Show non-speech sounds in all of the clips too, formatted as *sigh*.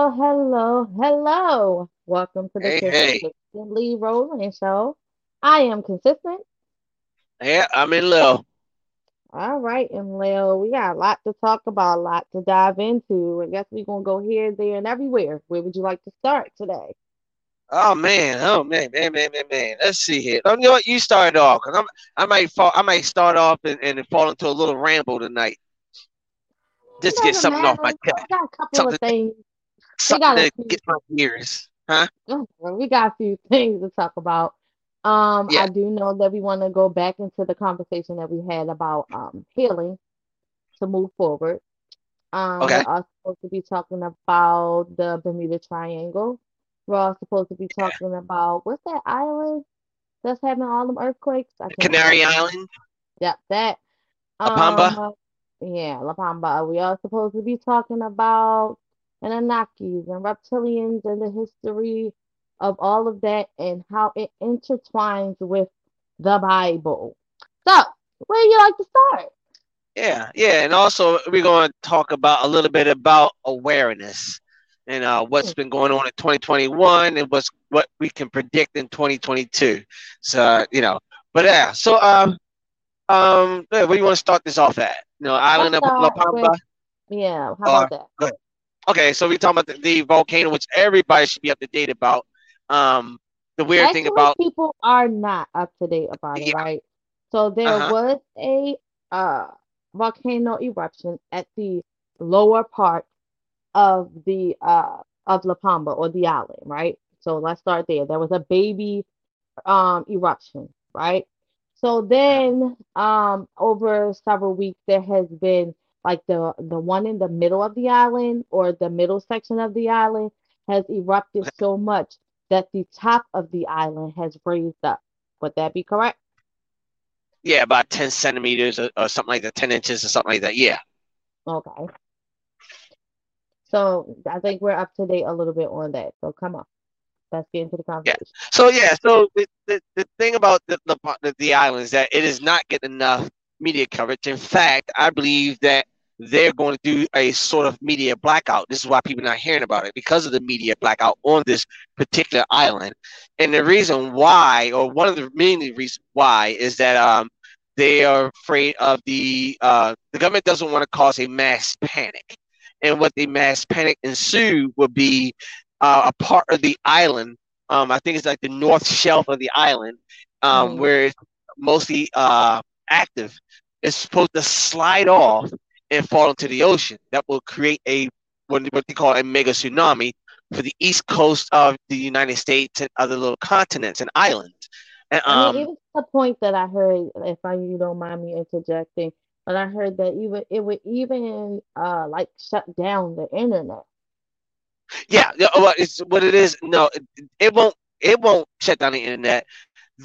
Hello, hello, hello. Welcome to the Hey, hey. Consistently Rolling Show. I am consistent. Yeah, I'm in love. All right, and Leo, we got a lot to talk about, a lot to dive into. I guess we're gonna go here, there, and everywhere. Where would you like to start today? Oh man, oh man, man, man, man, man. Let's see here. Oh, you know what? You started off because I'm. I might fall. I might start off and, and fall into a little ramble tonight, just get something off my chest, got a couple of things. We something got a to few. get my ears. Huh? We got a few *laughs* things to talk about. Um, Yeah. I do know that we want to go back into the conversation that we had about um healing to move forward. Um, we're also supposed to be talking about the Bermuda Triangle. We're all supposed to be talking about what's that island that's having all them earthquakes? I Canary remember. Island, Yep, that. Apamba. Um, yeah, La Pamba. We are supposed to be talking about Anunnakis and reptilians and the history of all of that and how it intertwines with the Bible. So, where do you like to start? Yeah, yeah, and also we're going to talk about a little bit about awareness and uh, what's been going on in 2021 and what's what we can predict in 2022. So you know, but yeah, so um. Um, where do you want to start this off at? You know, Island of La start with, Pampa, yeah, how about or that? Okay, so we're talking about the, the volcano, which everybody should be up to date about. Um, the weird thing about people are not up to date about it, yeah, right? So there huh, was a uh volcano eruption at the lower part of the uh of La Pamba or the island, right? So let's start there. There was a baby um eruption, right? So then um over several weeks there has been like the the one in the middle of the island or the middle section of the island has erupted so much that the top of the island has raised up. Would that be correct? yeah, about 10 centimeters or, or something like that, 10 inches or something like that. Yeah, Okay. So I think we're up to date a little bit on that. So come on, let's get into the yeah. conversation. So yeah, so the, the, the thing about the, the the the island is that it is not getting enough media coverage. In fact, I believe that they're going to do a sort of media blackout. This is why people are not hearing about it because of the media blackout on this particular island. And the reason why, or one of the main reasons why, is that um they are afraid of the uh the government doesn't want to cause a mass panic. And what the mass panic ensue would be uh, a part of the island. Um, I think it's like the north shelf of the island, um, hmm where it's mostly uh, active. It's supposed to slide off and fall into the ocean. That will create a what, they call a mega tsunami for the east coast of the United States and other little continents and islands. And I mean, um, even to the point that I heard, if I you don't mind me interjecting, but I heard that even it would even uh like shut down the internet. yeah, yeah, well, it's what it is. No, it, it won't. It won't shut down the internet.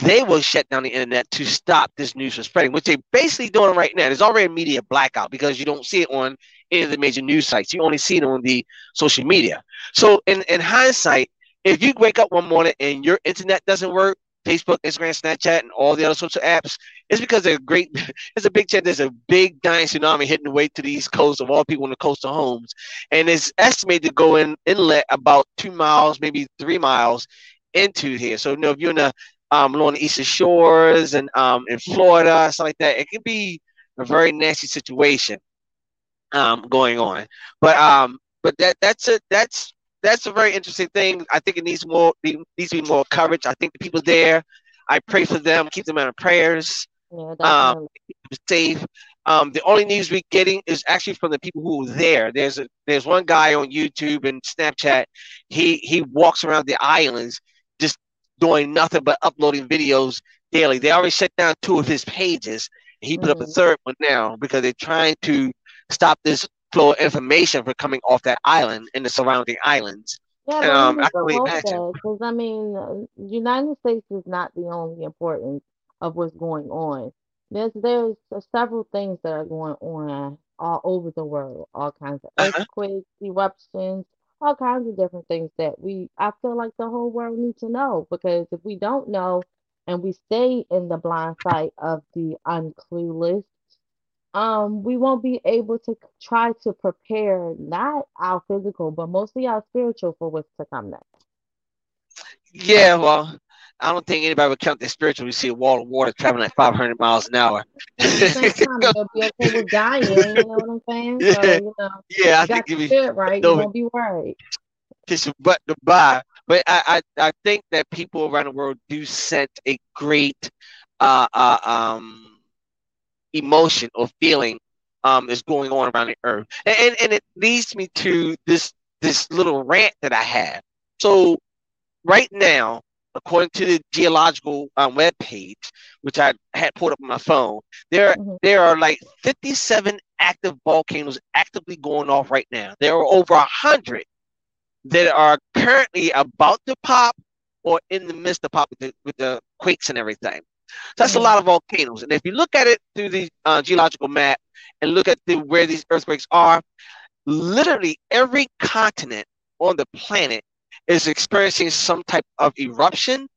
They will shut down the internet to stop this news from spreading, which they're basically doing right now. There's already a media blackout because you don't see it on any of the major news sites. You only see it on the social media. So in, in hindsight, if you wake up one morning and your internet doesn't work, Facebook, Instagram, Snapchat, and all the other social apps, it's because there's a great, *laughs* there's a big chance there's a big giant tsunami hitting the way to the east coast of all people in the coastal homes, and it's estimated to go in inlet about two miles, maybe three miles into here. So you know if you're in the um, along the eastern shores and um, in Florida, stuff like that. It can be a very nasty situation um, going on. But um, but that that's a that's that's a very interesting thing. I think it needs more it needs to be more coverage. I think the people there, I pray for them, keep them in our prayers, Yeah, um, definitely. keep them safe. Um, the only news we're getting is actually from the people who are there. There's a there's one guy on YouTube and Snapchat. He he walks around the islands doing nothing but uploading videos daily. They already shut down two of his pages. He put up a hmm third one now because they're trying to stop this flow of information from coming off that island and the surrounding islands. Yeah, And um, I can only imagine. because I mean, United States is not the only importance of what's going on. There's there's several things that are going on all over the world, all kinds of Uh-huh. earthquakes, eruptions, all kinds of different things that we I feel like the whole world needs to know because if we don't know and we stay in the blind sight of the unclueless, um, we won't be able to try to prepare not our physical, but mostly our spiritual for what's to come next. Yeah, well, I don't think anybody would count the spiritual. We see a wall of water traveling at 500 miles an hour. Same time, they'll be okay with dying. You know what I'm saying? So, you know, yeah, I think the if you shit right. no, You won't be worried. kiss your butt goodbye. But I, I, I think that people around the world do sense a great uh, uh, um, emotion or feeling um, is going on around the earth, and, and and it leads me to this this little rant that I have. So right now, according to the geological um, web page, which I had pulled up on my phone, there Mhm. there are like 57 active volcanoes actively going off right now. There are over a hundred that are currently about to pop or in the midst of popping with the, with the quakes and everything. So that's a Mhm. lot of volcanoes. And if you look at it through the uh, geological map and look at the, where these earthquakes are, literally every continent on the planet is experiencing some type of eruption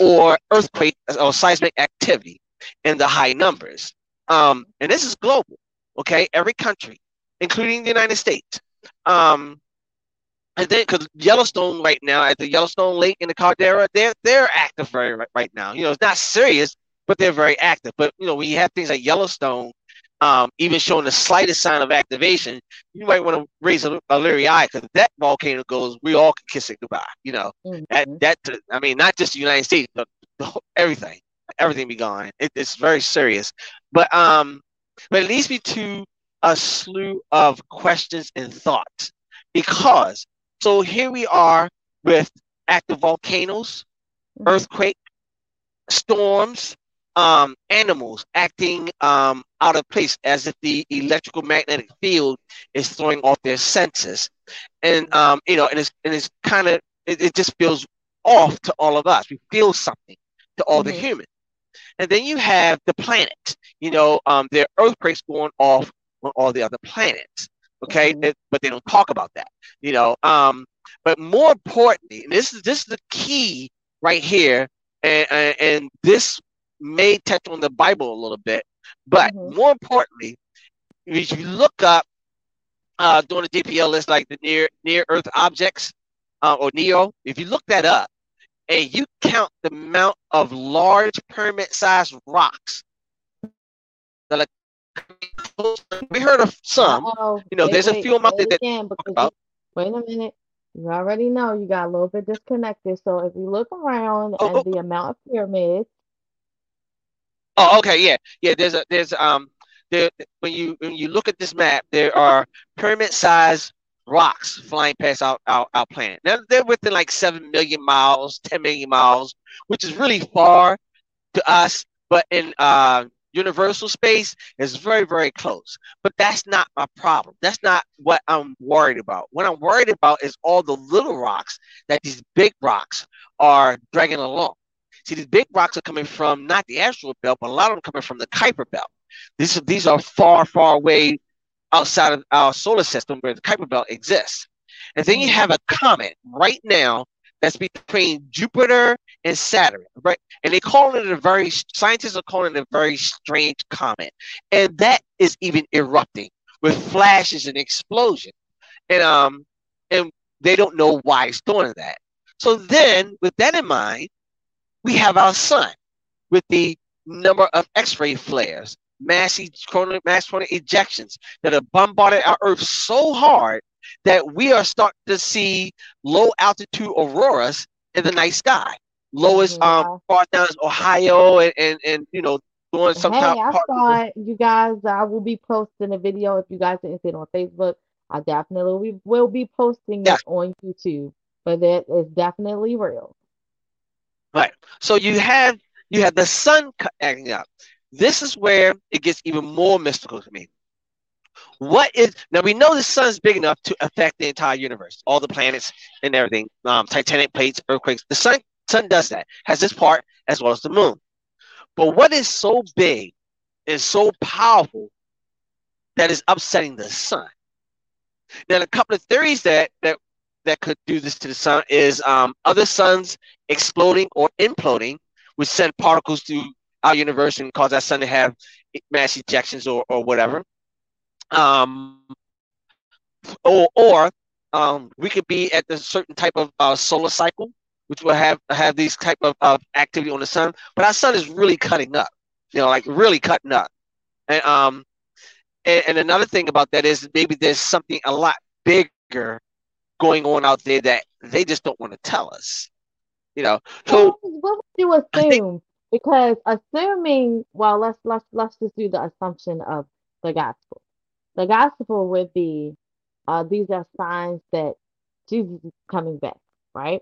or earthquake or seismic activity in the high numbers. Um, and this is global, okay? Every country, including the United States. Um, and then, because Yellowstone right now at the Yellowstone Lake in the Caldera, they're they're active very right, right now. You know, it's not serious, but they're very active. But you know, we have things like Yellowstone, um, even showing the slightest sign of activation, you might want to raise a, a leery eye because that volcano goes, we all can kiss it goodbye. You know, that Mhm. that I mean, not just the United States, but the whole, everything, everything be gone. It, it's very serious. But um, but it leads me to a slew of questions and thoughts because so here we are with active volcanoes, Mhm. earthquake, storms, um, animals acting um, out of place as if the electrical magnetic field is throwing off their senses, and um, you know, and it's and it's kind of it, it just feels off to all of us. We feel something to all the Mhm. humans, and then you have the planet. You know, um, there are earthquakes going off on all the other planets. Okay, Mhm. It- but they don't talk about that. You know, um, but more importantly, and this is this is the key right here, and and, and this may touch on the Bible a little bit, but Mhm. more importantly, if you look up uh, doing the JPL list like the near near Earth objects uh, or NEO, if you look that up and you count the amount of large pyramid-sized rocks that are we heard of some. Uh-oh. You know, Wait, there's a few out there that again you, wait a minute. You already know you got a little bit disconnected. So if you look around Oh, and oh, the amount of pyramids, Oh, okay, yeah, yeah. There's a there's um there when you when you look at this map, there are pyramid-sized rocks flying past our, our our planet. Now they're within like seven million miles, ten million miles, which is really far to us, but in uh universal space is very very close. But that's not my problem. That's not what I'm worried about. What I'm worried about is all the little rocks that these big rocks are dragging along. See, these big rocks are coming from not the asteroid belt, but a lot of them coming from the Kuiper belt. These are, these are far, far away outside of our solar system where the Kuiper belt exists. And then you have a comet right now that's between Jupiter and Saturn, right? And they call it a very scientists are calling it a very strange comet, and that is even erupting with flashes and explosion, and um, and they don't know why it's doing that. So then, with that in mind, we have our sun with the number of X-ray flares, mass e- coronal mass coronal ejections that have bombarded our Earth so hard that we are starting to see low altitude auroras in the night sky. Lowest Mhm, um far down is Ohio and, and and you know doing some kind. Hey, type I part saw it. You guys, I will be posting a video. If you guys didn't see it on Facebook, I definitely will will be posting Yeah. it on YouTube. But that is definitely real. Right. So you have you have the sun acting up. This is where it gets even more mystical to me. What is now? We know the sun's big enough to affect the entire universe, all the planets and everything, um, tectonic plates, earthquakes. The sun sun does that, has this part as well as the moon. But what is so big and so powerful that is upsetting the sun? Now, a couple of theories that that that could do this to the sun is um, other suns exploding or imploding, which send particles to our universe and cause our sun to have mass ejections or, or whatever. Um, or or um, we could be at a certain type of uh, solar cycle, which will have have these type of, of activity on the sun. But our sun is really cutting up, you know, like really cutting up. And um, and, and another thing about that is maybe there's something a lot bigger going on out there that they just don't want to tell us. You know, so what, would you assume? Think, because assuming, well, let's let's let's just do the assumption of the gospel. The gospel would be, uh, these are signs that Jesus is coming back, right?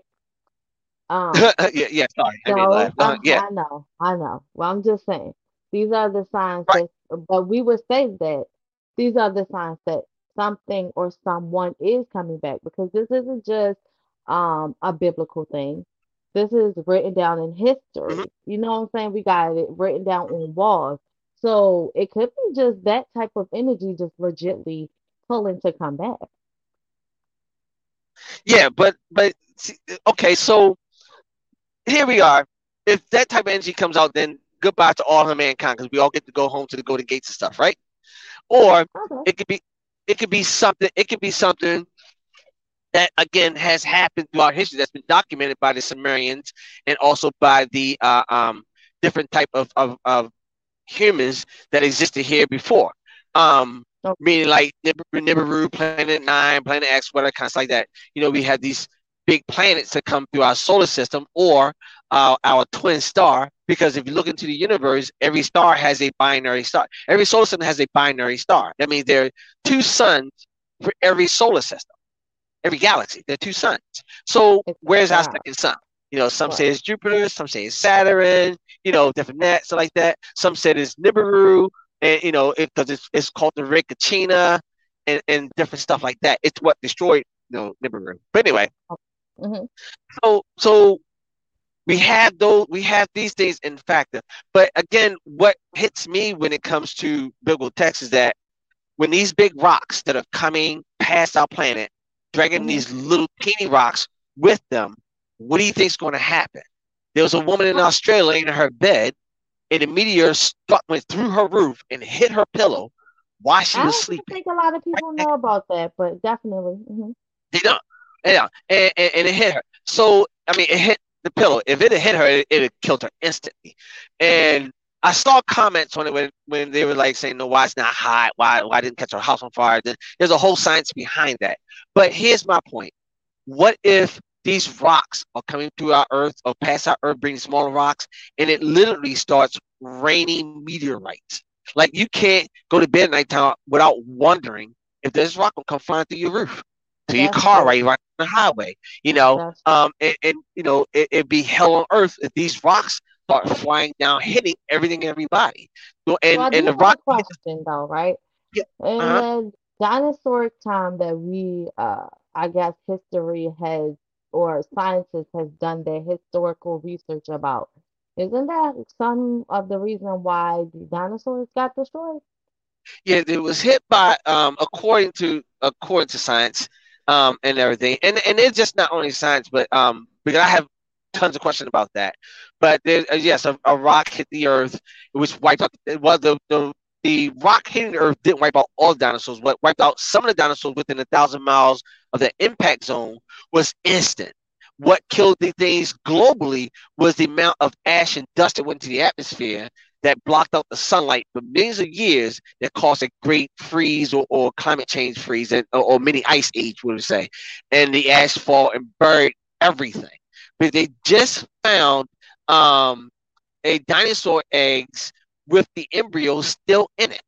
Um, *laughs* yeah, yeah, sorry. So, I, mean, uh, yeah. I know, I know. Well, I'm just saying these are the signs right. that, but we would say that these are the signs that something or someone is coming back because this isn't just um a biblical thing. This is written down in history. Mm-hmm. You know what I'm saying? We got it written down on walls. So it could be just that type of energy just legitly pulling to come back. Yeah, but but okay, so here we are. If that type of energy comes out, then goodbye to all of mankind because we all get to go home to the golden gates and stuff, right? Or okay. it could be it could be something it could be something that again has happened throughout history that's been documented by the Sumerians and also by the uh, um, different type of, of, of, humans that existed here before. Um, okay. Meaning like Nibiru, Planet Nine, Planet X, whatever kind of like that. You know, we have these big planets that come through our solar system or uh, our twin star. Because if you look into the universe, every star has a binary star. Every solar system has a binary star. That means there are two suns for every solar system every galaxy. There are two suns. So where's our second sun? You know, some say it's Jupiter, some say it's Saturn, you know, different nets so like that. Some said it's Nibiru, and you know, because it, it's, it's called the Red and, and different stuff like that. It's what destroyed you know Nibiru. But anyway, mm-hmm. so so we have those we have these things in factor. But again, what hits me when it comes to biblical text is that when these big rocks that are coming past our planet dragging mm-hmm. these little teeny rocks with them. What do you think is going to happen? There was a woman in Australia in her bed, and a meteor struck went through her roof and hit her pillow while she I was sleeping. I think a lot of people know about that, but definitely. Mm-hmm. They don't. Yeah, and, and, and, it hit her. So I mean, it hit the pillow. If it had hit her, it, it killed her instantly. And I saw comments on it when, when they were like saying, "No, why it's not hot? Why why didn't catch her house on fire?" Then There's a whole science behind that. But here's my point: What if these rocks are coming through our Earth or past our Earth, bringing smaller rocks, and it literally starts raining meteorites? Like you can't go to bed at nighttime without wondering if this rock will come flying through your roof, to your car, right, right on the highway. You know, um, and, and you know it, it'd be hell on earth if these rocks start flying down, hitting everything, everybody. So, and well, and the rock question though, right? Yeah. In uh-huh. the dinosaur time that we, uh, I guess, history has or scientists has done their historical research about. Isn't that some of the reason why the dinosaurs got destroyed? Yeah, it was hit by, um, according to according to science, um, and everything, and and it's just not only science, but um, because I have tons of questions about that. But there, uh, yes, a, a, rock hit the earth. It was wiped out. Well, the, the the rock hitting the earth didn't wipe out all the dinosaurs. What wiped out some of the dinosaurs within a thousand miles of the impact zone was instant. What killed the things globally was the amount of ash and dust that went into the atmosphere that blocked out the sunlight for millions of years that caused a great freeze or, or climate change freeze and, or, or mini ice age, we would say. And the ash fall and buried everything but they just found um, a dinosaur eggs with the embryo still in it.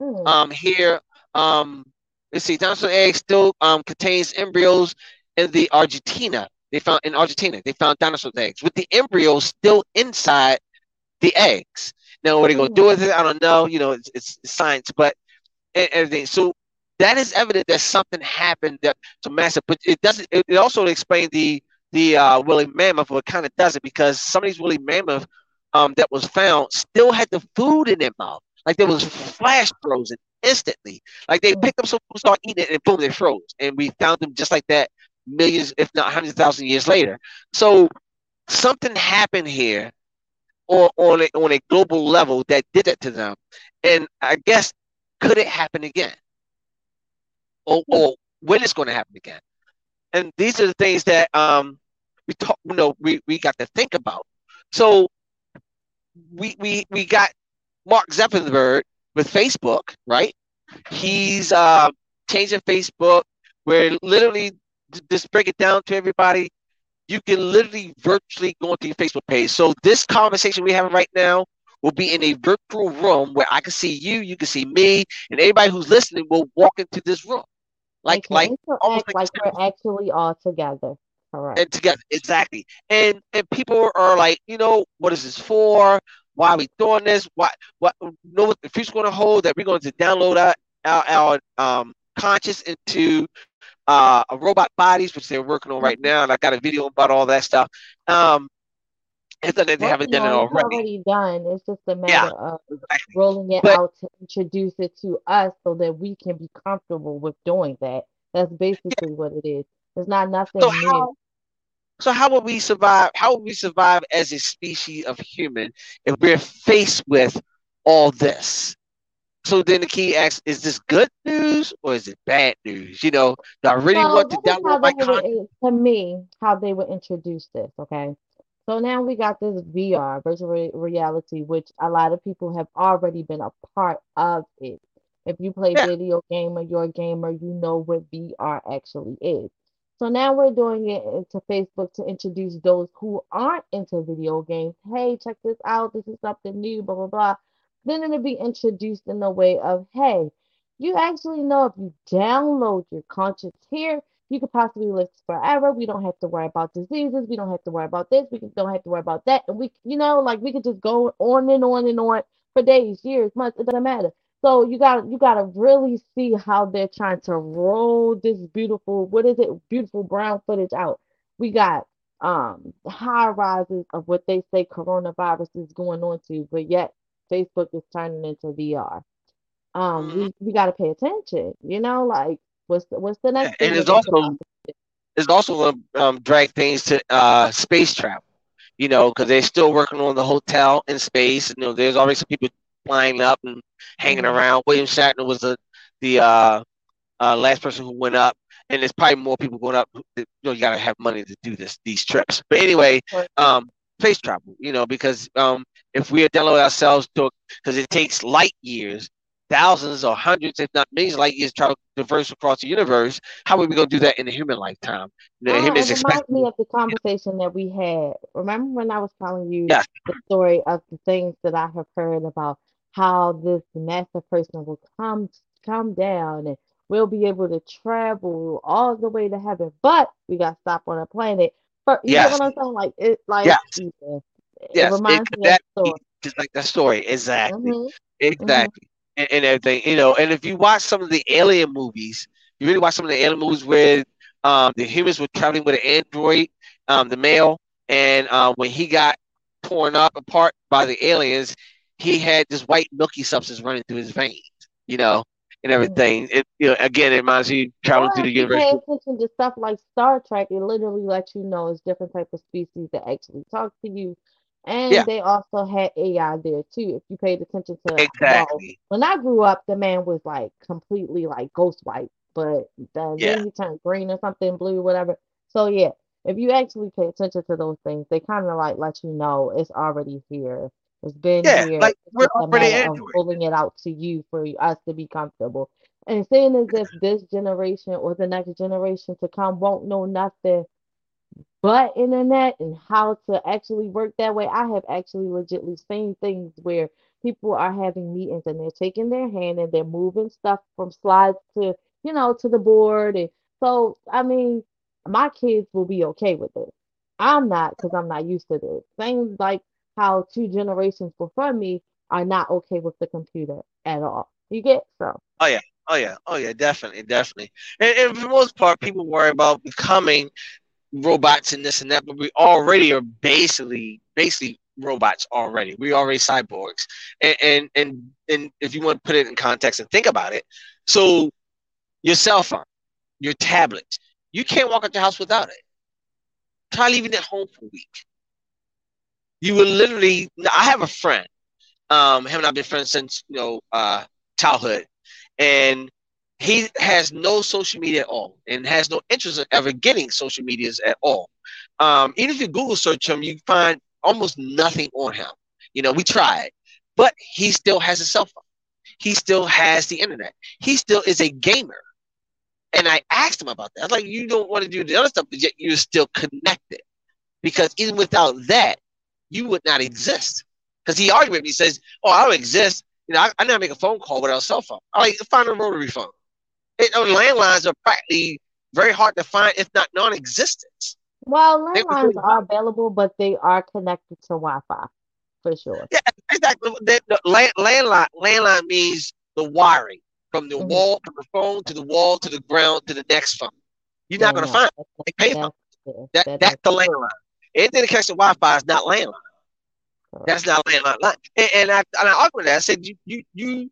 Mm. Um, here, um, let's see, dinosaur eggs still um, contains embryos in the Argentina. They found in Argentina, they found dinosaur eggs with the embryos still inside the eggs. Now, what are they going to do with it? I don't know. You know, it's, it's science, but everything. So that is evident that something happened that to massive, but it doesn't. It, it also explains the the uh, woolly mammoth, it kind of doesn't because some of these woolly mammoth um, that was found still had the food in their mouth. Like there was flash frozen instantly. Like they picked up some food, start eating it, and boom, they froze. And we found them just like that millions, if not hundreds of thousands years later. So something happened here or on a, on a global level that did it to them. And I guess could it happen again? Or, or going to happen again? And these are the things that um, we talk, you know, we, we got to think about. So we we we got Mark Zuckerberg with Facebook, right? He's uh, changing Facebook where literally just break it down to everybody. You can literally virtually go into your Facebook page. So this conversation we have right now will be in a virtual room where I can see you, you can see me, and everybody who's listening will walk into this room. Like like almost like, like we're actually all together. All right. And together, exactly. And and people are like, you know, what is this for? Why are we doing this? What what know what the future's going to hold? That we're going to download our our, our um, conscious into uh, robot bodies, which they're working on right now, and I got a video about all that stuff. Um, if they, they haven't done it already. already done. It's just a matter yeah, of rolling it but, out to introduce it to us so that we can be comfortable with doing that. That's basically yeah. what it is. It's not nothing so new. How, so how would we survive? How would we survive as a species of human if we're faced with all this? So then the key asks, is this good news or is it bad news? You know, do I really so want to download my content? To me, how they would introduce this, okay? So now we got this VR, virtual reality, which a lot of people have already been a part of it. If you play yeah. video game or you're a gamer, you know what VR actually is. So now we're doing it into Facebook to introduce those who aren't into video games. Hey, check this out. This is something new, blah, blah, blah. Then it'll be introduced in the way of, hey, you actually know if you download your conscience here, you could possibly live forever. We don't have to worry about diseases. We don't have to worry about this. We don't have to worry about that. And we, you know, like we could just go on and on and on for days, years, months. It doesn't matter. So you got you got to really see how they're trying to roll this beautiful, what is it, beautiful brown footage out. We got um high rises of what they say coronavirus is going on to, but yet Facebook is turning into VR. Um, mm-hmm. we, we got to pay attention. You know, like what's the, what's the next? And it's also it's also um, drag things to uh, space travel. You know, because they're still working on the hotel in space. You know, there's already some people flying up and hanging mm-hmm. around. William Shatner was the the uh, uh, last person who went up, and there's probably more people going up. You know, you gotta have money to do this these trips. But anyway, um, space travel. You know, because um, if we download ourselves to because it takes light years thousands or hundreds, if not millions of light years to traverse across the universe. How are we going to do that in a human lifetime? You know, oh, it reminds me of the conversation that we had. Remember when I was telling you yeah. the story of the things that I have heard about how this massive person will come come down and we'll be able to travel all the way to heaven, but we got to stop on a planet. But you yes. know what I'm saying? Like it, like yes. it, yes. reminds it, me that, of story. Just like the story, exactly, mm-hmm. exactly. Mm-hmm and, and, everything, you know. And if you watch some of the alien movies, you really watch some of the alien movies where um, the humans were traveling with an android, um, the male, and uh, when he got torn up apart by the aliens, he had this white milky substance running through his veins, you know, and everything. It, you know, again, it reminds you traveling through the universe. Pay attention to stuff like Star Trek. It literally lets you know it's different type of species that actually talk to you and yeah. they also had AI there too. If you paid attention to exactly well, when I grew up, the man was like completely like ghost white, but the, yeah. then he turned green or something, blue, whatever. So yeah, if you actually pay attention to those things, they kind of like let you know it's already here. It's been yeah, here. Like we're already pulling it out to you for us to be comfortable. And saying as if this generation or the next generation to come won't know nothing but internet and how to actually work that way. I have actually legitly seen things where people are having meetings and they're taking their hand and they're moving stuff from slides to, you know, to the board. And so, I mean, my kids will be okay with it. I'm not because I'm not used to this. Things like how two generations before me are not okay with the computer at all. You get so. Oh yeah. Oh yeah, oh yeah, definitely, definitely. And, and for the most part, people worry about becoming robots and this and that, but we already are basically basically robots already. We already cyborgs. And, and and and if you want to put it in context and think about it, so your cell phone, your tablet, you can't walk out the house without it. Try leaving it home for a week. You will literally. I have a friend. Um, him and I've been friends since you know uh, childhood, and he has no social media at all, and has no interest in ever getting social medias at all. Um, even if you Google search him, you find almost nothing on him. You know, we tried, but he still has a cell phone. He still has the internet. He still is a gamer. And I asked him about that. I was like, you don't want to do the other stuff, but yet you're still connected. Because even without that, you would not exist. Because he argued with me, he says, Oh, I don't exist. You know, I, I never make a phone call without a cell phone. I like find a rotary phone. It, uh, landlines are practically very hard to find, if not non-existent. Well, landlines are available, but they are connected to Wi-Fi for sure. Yeah, exactly. The, the land, landline landline means the wiring from the mm-hmm. wall to the phone to the wall to the ground to the next phone. You're not yeah, going to find it. Pay phone. That, that, that's the landline. Anything that connects to Wi-Fi is not landline. That's not landline. And, and I and I argued with that. I said you you you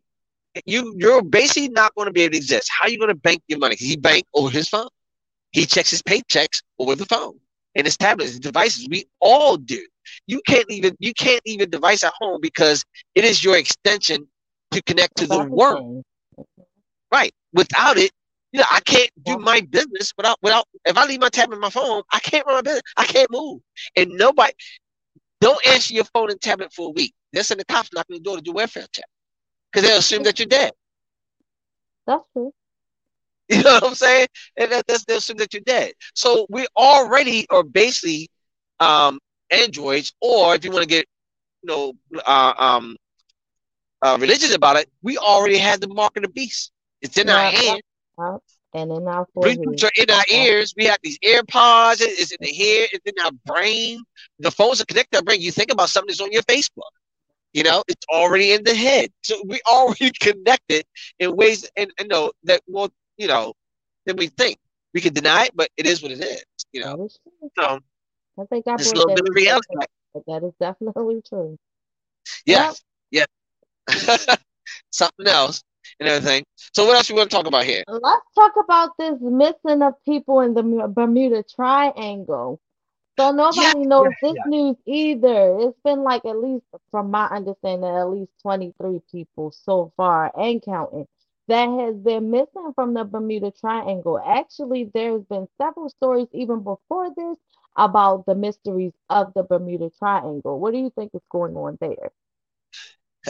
you you're basically not going to be able to exist. How are you going to bank your money? He bank over his phone. He checks his paychecks over the phone and his tablets, his devices. We all do. You can't even you can't even device at home because it is your extension to connect to the world. Right. Without it, you know, I can't do my business without without if I leave my tablet and my phone, I can't run my business. I can't move. And nobody don't answer your phone and tablet for a week. They're sending the cops knocking the door to do welfare check because they'll assume that you're dead. That's true. *laughs* You know what I'm saying? And that, that's, they'll assume that you're dead. So we already are basically um, androids, or if you want to get, you know, uh, um, uh, religious about it, we already have the mark of the beast. It's in yeah, our hand. And in our Bluetooths are in our ears. We have these AirPods. It's in the hair. It's in our brain. The phones are connected to our brain. You think about something that's on your Facebook. You know, it's already in the head. So we *laughs* already connected in ways and, and know that well, you know, than we think. We can deny it, but it is what it is. You know. So I think that's a little bit of reality. But that is definitely true. Yes. Yeah. *laughs* Something else and everything. So what else you want to talk about here? Let's talk about this missing of people in the Bermuda Triangle. So nobody yeah, knows yeah, this yeah. news either. It's been like at least, from my understanding, at least 23 people so far and counting that has been missing from the Bermuda Triangle. Actually, there's been several stories even before this about the mysteries of the Bermuda Triangle. What do you think is going on there?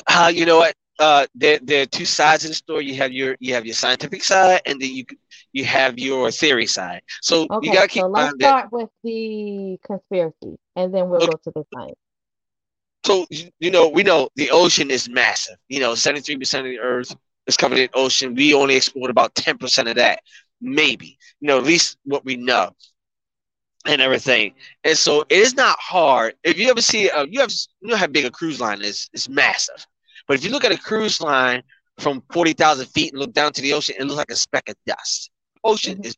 Uh, you know what? Uh, there, there are two sides of the story. You have your you have your scientific side, and then you you have your theory side. So okay, you gotta keep. So let's start that. with the conspiracy, and then we'll okay. go to the science. So you know, we know the ocean is massive. You know, seventy three percent of the Earth is covered in ocean. We only explored about ten percent of that, maybe. You know, at least what we know and everything. And so it is not hard. If you ever see, uh, you have you know how big a cruise line is. It's massive. But if you look at a cruise line from 40,000 feet and look down to the ocean, it looks like a speck of dust. Ocean mm-hmm. is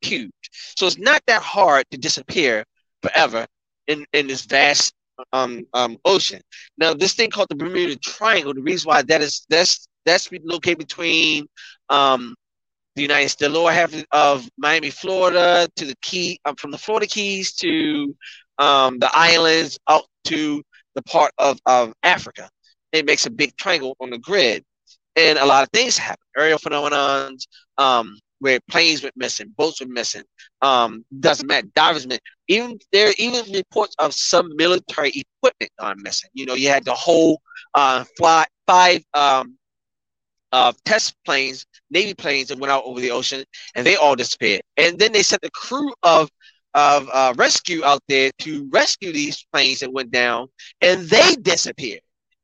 huge. So it's not that hard to disappear forever in, in this vast um, um, ocean. Now, this thing called the Bermuda Triangle, the reason why that is that's that's located between um, the United States, the lower half of Miami, Florida, to the key um, from the Florida Keys to um, the islands out to the part of, of Africa it makes a big triangle on the grid. And a lot of things happen. Aerial phenomenons, um, where planes went missing, boats were missing. Um, doesn't matter. Divers missing. Even there are even reports of some military equipment gone missing. You know, you had the whole uh, fly five um, uh, test planes, Navy planes that went out over the ocean, and they all disappeared. And then they sent the crew of of uh, rescue out there to rescue these planes that went down, and they disappeared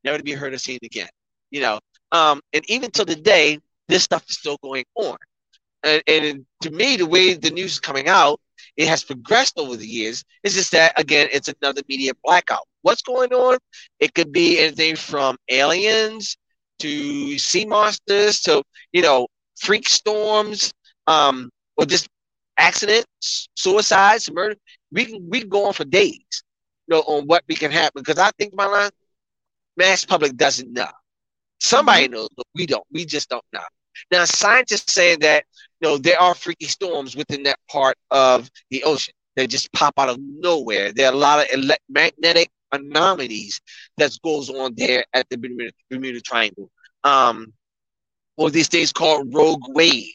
never to be heard or seen again. You know, um, and even to the day, this stuff is still going on. And, and to me, the way the news is coming out, it has progressed over the years. It's just that again, it's another media blackout. What's going on? It could be anything from aliens to sea monsters to you know freak storms, um, or just accidents, suicides, murder. We can we can go on for days, you know, on what we can happen. Because I think my line, mass public doesn't know. Somebody mm-hmm. knows, but we don't. We just don't know. Now, scientists saying that you know there are freaky storms within that part of the ocean. They just pop out of nowhere. There are a lot of electromagnetic anomalies that goes on there at the Bermuda, Bermuda Triangle. Um, or these days called rogue wave.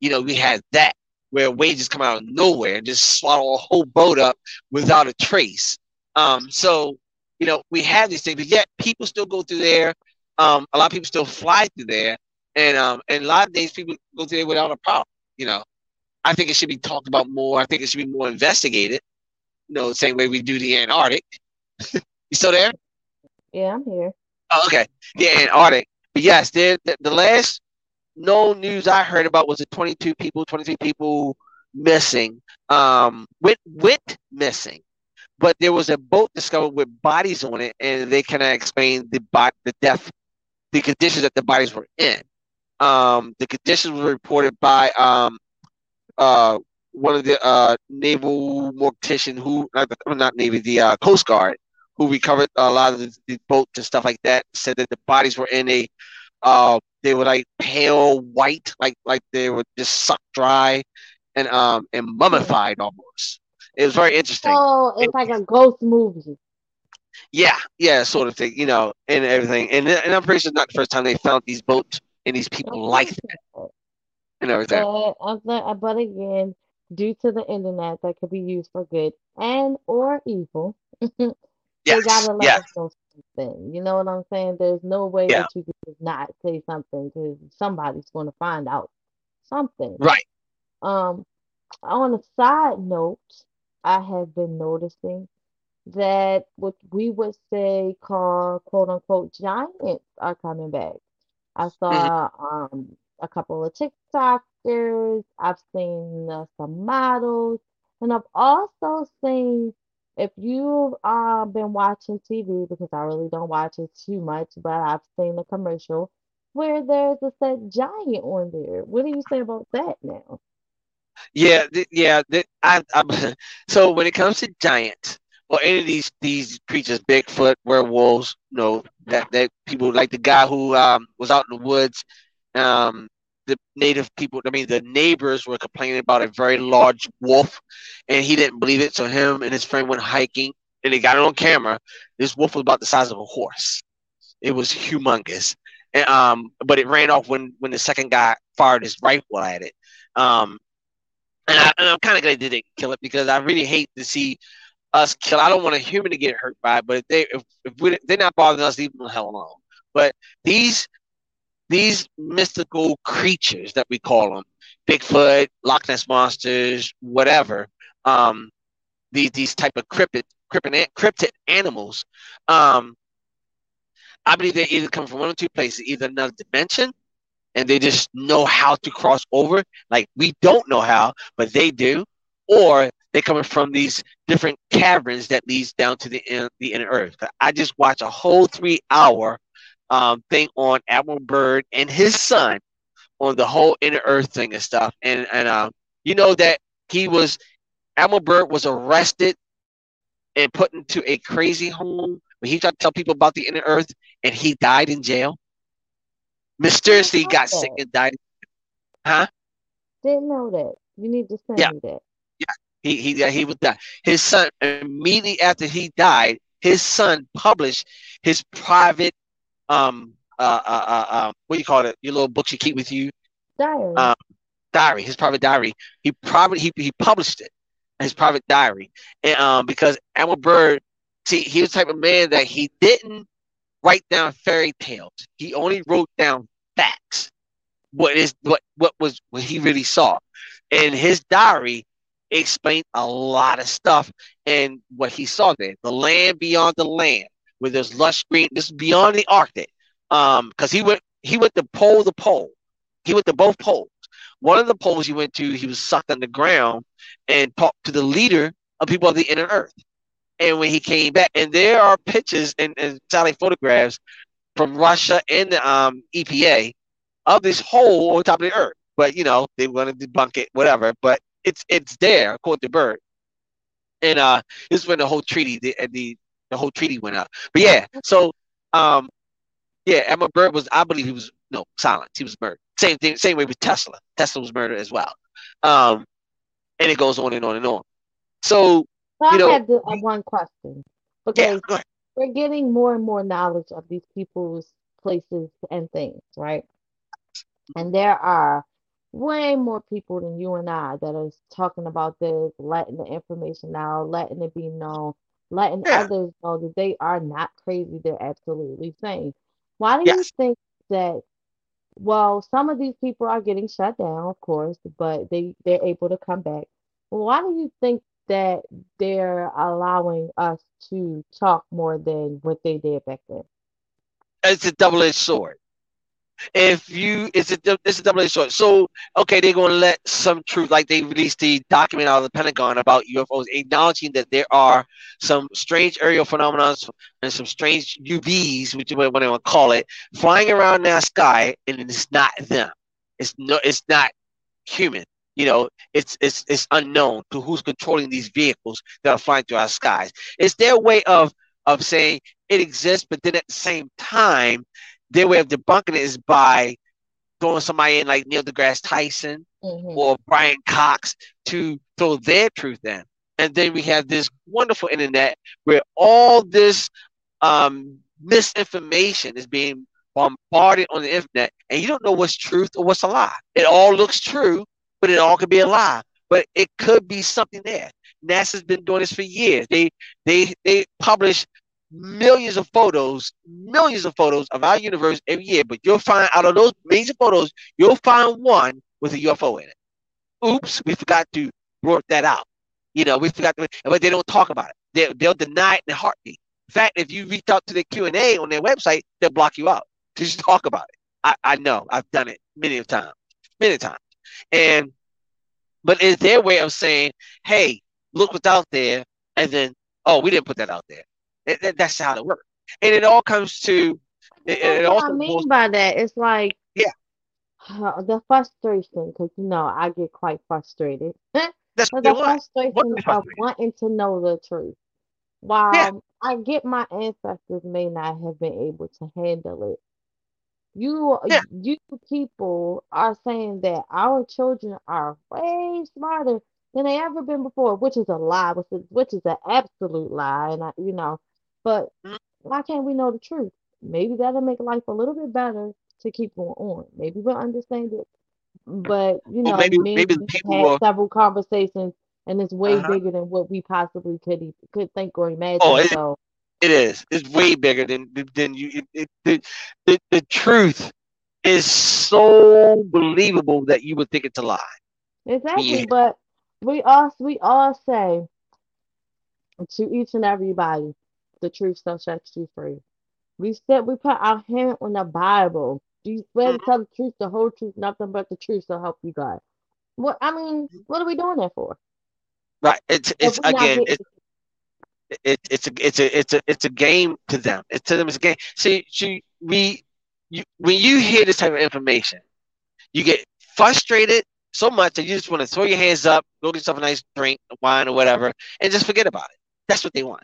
You know, we had that where waves just come out of nowhere and just swallow a whole boat up without a trace. Um, so, you know, we have these things, but yet people still go through there. Um, a lot of people still fly through there, and um, and a lot of days people go through there without a problem. You know, I think it should be talked about more. I think it should be more investigated. You know, the same way we do the Antarctic. *laughs* you still there? Yeah, I'm here. Oh, okay. Yeah, Antarctic. But yes, the, the last known news I heard about was the 22 people, 23 people missing, um, went went missing. But there was a boat discovered with bodies on it, and they cannot explain the the death, the conditions that the bodies were in. Um, the conditions were reported by um, uh, one of the uh, naval mortician who, not, not Navy, the uh, Coast Guard, who recovered a lot of the, the boats and stuff like that, said that the bodies were in a uh, they were like pale white, like like they were just sucked dry and um and mummified almost. It was very interesting. Oh, it's like a ghost movie. Yeah, yeah, sort of thing, you know, and everything. And and I'm pretty sure it's not the first time they found these boats and these people like that and everything. But, but again, due to the internet, that could be used for good and or evil. *laughs* yes, they gotta let yes. us know something. You know what I'm saying? There's no way yeah. that you can not say something because somebody's going to find out something. Right. Um, on a side note, I have been noticing that what we would say call quote unquote giants are coming back. I saw mm-hmm. um a couple of TikTokers, I've seen uh, some models, and I've also seen if you've uh, been watching TV, because I really don't watch it too much, but I've seen a commercial where there's a set giant on there. What do you say about that now? Yeah, th- yeah. Th- I, I, *laughs* so when it comes to giants or any of these these creatures, Bigfoot, werewolves, you know that that people like the guy who um, was out in the woods um, the native people, I mean, the neighbors were complaining about a very large wolf, and he didn't believe it. So him and his friend went hiking, and they got it on camera. This wolf was about the size of a horse. It was humongous, and um, but it ran off when when the second guy fired his rifle at it. Um, and, I, I'm kind of glad they didn't kill it because I really hate to see us kill. I don't want a human to get hurt by it, but if they if, if we, they're not bothering us, leave them the hell alone. But these these mystical creatures that we call them, Bigfoot, Loch Ness monsters, whatever, um, these these type of cryptid cryptid, cryptid animals, um, I believe they either come from one or two places, either another dimension, and they just know how to cross over. Like we don't know how, but they do, or they coming from these different caverns that leads down to the in, the inner earth. I just watched a whole three hour um, thing on Admiral Byrd and his son on the whole inner earth thing and stuff. And and um, you know that he was Admiral Byrd was arrested and put into a crazy home when he tried to tell people about the inner earth and he died in jail. Mysteriously got that. sick and died. Huh? Didn't know that. You need to send yeah. me that. Yeah. He he he would die. His son immediately after he died, his son published his private um uh, uh, uh, uh, what do you call it? Your little books you keep with you. Diary. Um, diary. His private diary. He probably he, he published it. His private diary, and um because Admiral Byrd, see, he was the type of man that he didn't write down fairy tales. He only wrote down facts. What is what what was what he really saw, and his diary explained a lot of stuff and what he saw there. The land beyond the land where there's lush green. This is beyond the Arctic. Um, because he went he went to pole to pole. He went to both poles. One of the poles he went to, he was sucked underground and talked to the leader of people of the inner earth. And when he came back, and there are pictures and, and satellite photographs from Russia and the um, EPA of this hole on top of the earth. But you know, they want to debunk it, whatever. But it's it's there, according to Byrd. And uh, this is when the whole treaty, the, the the whole treaty went up. But yeah, so um, yeah, Admiral Byrd was, I believe he was no silent. He was murdered. Same thing, same way with Tesla. Tesla was murdered as well. Um, and it goes on and on and on. So, so you I know, had the, uh, one question. because yeah, we're getting more and more knowledge of these people's places and things, right? And there are way more people than you and I that are talking about this, letting the information out, letting it be known, letting yeah. others know that they are not crazy, they're absolutely sane. Why do yes. you think that well, some of these people are getting shut down, of course, but they they're able to come back. Why do you think that they're allowing us to talk more than what they did back then? It's a double-edged sword if you it's a it's a double edged sword. So okay, they're going to let some truth, like they released the document out of the Pentagon about UFOs, acknowledging that there are some strange aerial phenomena and some strange UVs, which is what they want to call it, flying around in sky, and it's not them. It's no, it's not human. You know, it's it's it's unknown to who's controlling these vehicles that are flying through our skies. It's their way of of saying it exists, but then at the same time, their way of debunking it is by throwing somebody in like Neil deGrasse Tyson mm-hmm. or Brian Cox to throw their truth in. And then we have this wonderful internet where all this um, misinformation is being bombarded on the internet, and you don't know what's truth or what's a lie. It all looks true, but it all could be a lie. But it could be something there. NASA's been doing this for years. They they they publish millions of photos, millions of photos of our universe every year, but you'll find out of those millions of photos, you'll find one with a UFO in it. Oops, we forgot to work that out. You know, we forgot to, but they don't talk about it. They, they'll deny it in a heartbeat. In fact, if you reach out to the Q and A on their website, they'll block you out. Just talk about it. I, I know. I've done it many times, many times. And but it's their way of saying, "Hey, look what's out there," and then, "Oh, we didn't put that out there." It, that's how it works. And it all comes to. It, it also I mean by that, it's like yeah, uh, the frustration because you know I get quite frustrated. *laughs* That's the frustration of wanting to know the truth. While yeah. I get my ancestors may not have been able to handle it. You yeah. you people are saying that our children are way smarter than they ever been before, which is a lie, which is which is an absolute lie. And I, you know, but mm-hmm. why can't we know the truth? Maybe that'll make life a little bit better to keep going on. Maybe we'll understand it. But you know, well, maybe, maybe, maybe people had will... several conversations and it's way uh-huh. bigger than what we possibly could could think or imagine. Oh, it, so it is. It's way bigger than than you. It, it, the, the truth is so believable that you would think it's a lie. Exactly, yeah. but we all we all say to each and everybody, the truth shall set you free. We said we put our hand on the Bible. Do you swear to tell the truth, the whole truth, nothing but the truth to help you God? What I mean, what are we doing that for? Right. It's it's again it, it, it's a it's a it's a it's a game to them. It's to them it's a game. See, see we you when you hear this type of information, you get frustrated so much that you just want to throw your hands up, go get yourself a nice drink, wine or whatever, and just forget about it. That's what they want.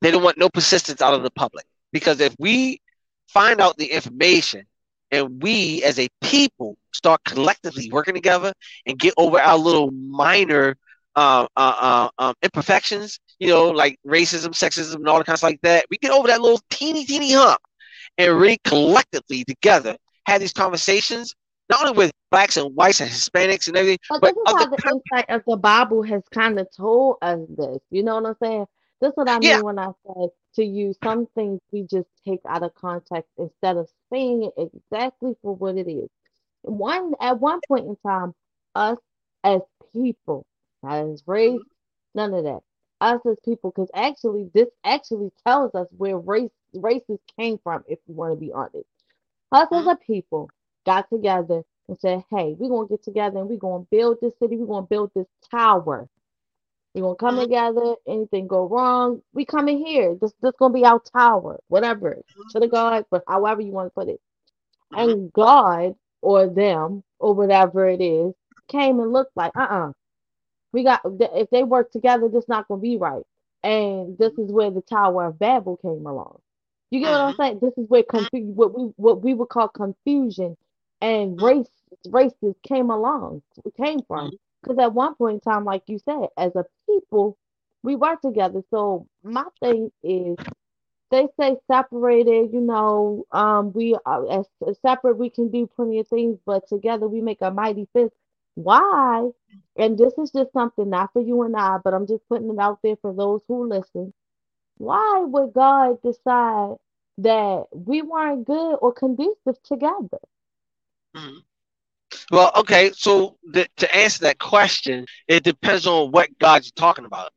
They don't want no persistence out of the public. Because if we find out the information and we as a people start collectively working together and get over our little minor uh, uh, uh, um, imperfections, you know, like racism, sexism, and all the kinds of like that, we get over that little teeny, teeny hump and really collectively together have these conversations, not only with blacks and whites and Hispanics and everything, but, but this is how the insight of the Bible has kind of told us this. You know what I'm saying? That's what I mean yeah. when I say to you, some things we just take out of context instead of saying it exactly for what it is. One at one point in time, us as people, not as race, none of that. Us as people, because actually this actually tells us where race races came from, if we want to be honest. Us as a people got together and said, hey, we're gonna get together and we're gonna build this city, we're gonna build this tower we're gonna come mm-hmm. together. Anything go wrong, we come in here. This this gonna be our tower, whatever mm-hmm. to the God, but however you want to put it. Mm-hmm. And God or them or whatever it is came and looked like, uh uh we got if they work together, this not gonna be right. And this is where the Tower of Babel came along. You get what I'm mm-hmm. saying? This is where confu- what we what we would call confusion and race races came along came from. Because at one point in time, like you said, as a people, we work together. So my thing is they say separated, you know, um, we are as, as separate we can do plenty of things, but together we make a mighty fist. Why? And this is just something not for you and I, but I'm just putting it out there for those who listen. Why would God decide that we weren't good or conducive together? Mhm. Well, okay. So th- to answer that question, it depends on what God's talking about.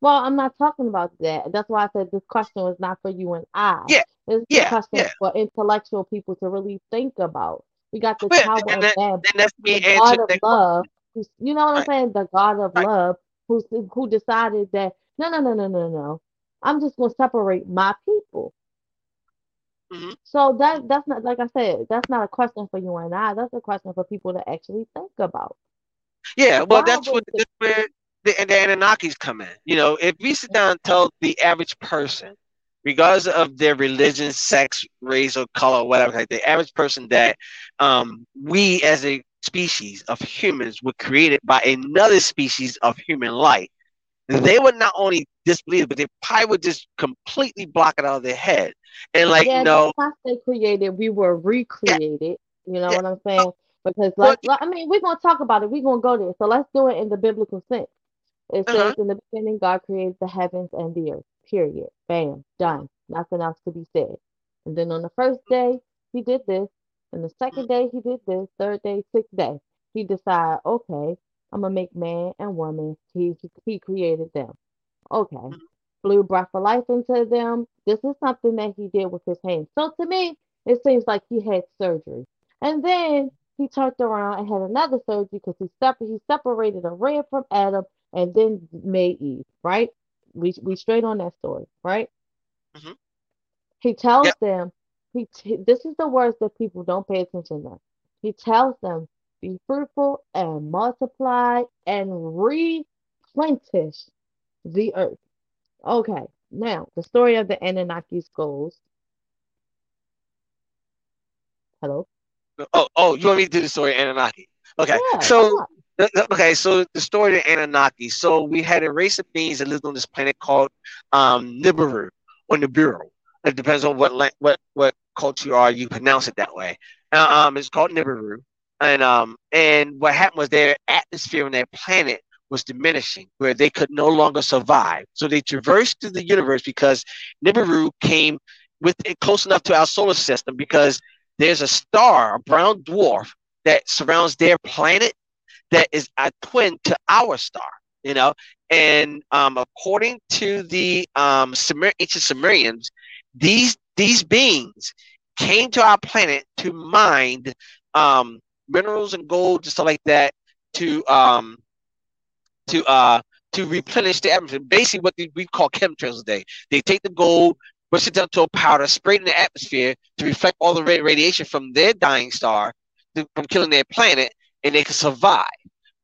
Well, I'm not talking about that. That's why I said this question was not for you and I. Yeah, This is a question yeah. for intellectual people to really think about. We got the Yeah, Tower and of that, that's me answering that love, you know what I'm saying? The God of Right. love, who's who decided that no, no, no, no, no, no. I'm just gonna separate my people. Mhm. So that that's not like I said, that's not a question for you and I. That's a question for people to actually think about. Yeah, well, Why that's what that's where the and the Anunnakis come in. You know, if we sit down and tell the average person, regardless of their religion, sex, race, or color, whatever, like the average person that um, we as a species of humans were created by another species of human life, they would not only disbelieve, but they probably would just completely block it out of their head. And like, Yeah, not created. We were recreated. You know yeah, what I'm saying? Because well, let's, I mean, we're gonna talk about it. We're gonna go there. So let's do it in the biblical sense. It uh-huh. says in the beginning, God created the heavens and the earth. Period. Bam. Done. Nothing else to be said. And then on the first day, he did this. And the second day, he did this. Third day, sixth day, he decided, okay, I'm gonna make man and woman. He he created them. Okay. Mhm. Blew breath of life into them. This is something that he did with his hands. So to me, it seems like he had surgery. And then he turned around and had another surgery because he separ- he separated a rib from Adam and then made Eve, right? We we straight on that story, right? Mhm. He tells Yep. them, he t- this is the words that people don't pay attention to. He tells them, be fruitful and multiply and replenish the earth. Okay, now the story of the Anunnakis goes. Hello? Oh, oh, you want me to do the story of Anunnaki? Okay, Yeah, so not? th- th- okay, so the story of the Anunnaki. So we had a race of beings that lived on this planet called um, Nibiru or Nibiru. It depends on what what what culture are. You pronounce it that way. Uh, um, it's called Nibiru, and um, and what happened was their atmosphere on their planet was diminishing, where they could no longer survive. So they traversed through the universe because Nibiru came with close enough to our solar system because there's a star, a brown dwarf that surrounds their planet that is a twin to our star, you know. And um, according to the um, Sumer- ancient Sumerians, these these beings came to our planet to mine um, minerals and gold and stuff like that to um, to uh, to replenish the atmosphere. Basically, what they, we call chemtrails today. They take the gold, push it down to a powder, spray it in the atmosphere to reflect all the ra- radiation from their dying star, to, from killing their planet, and they can survive.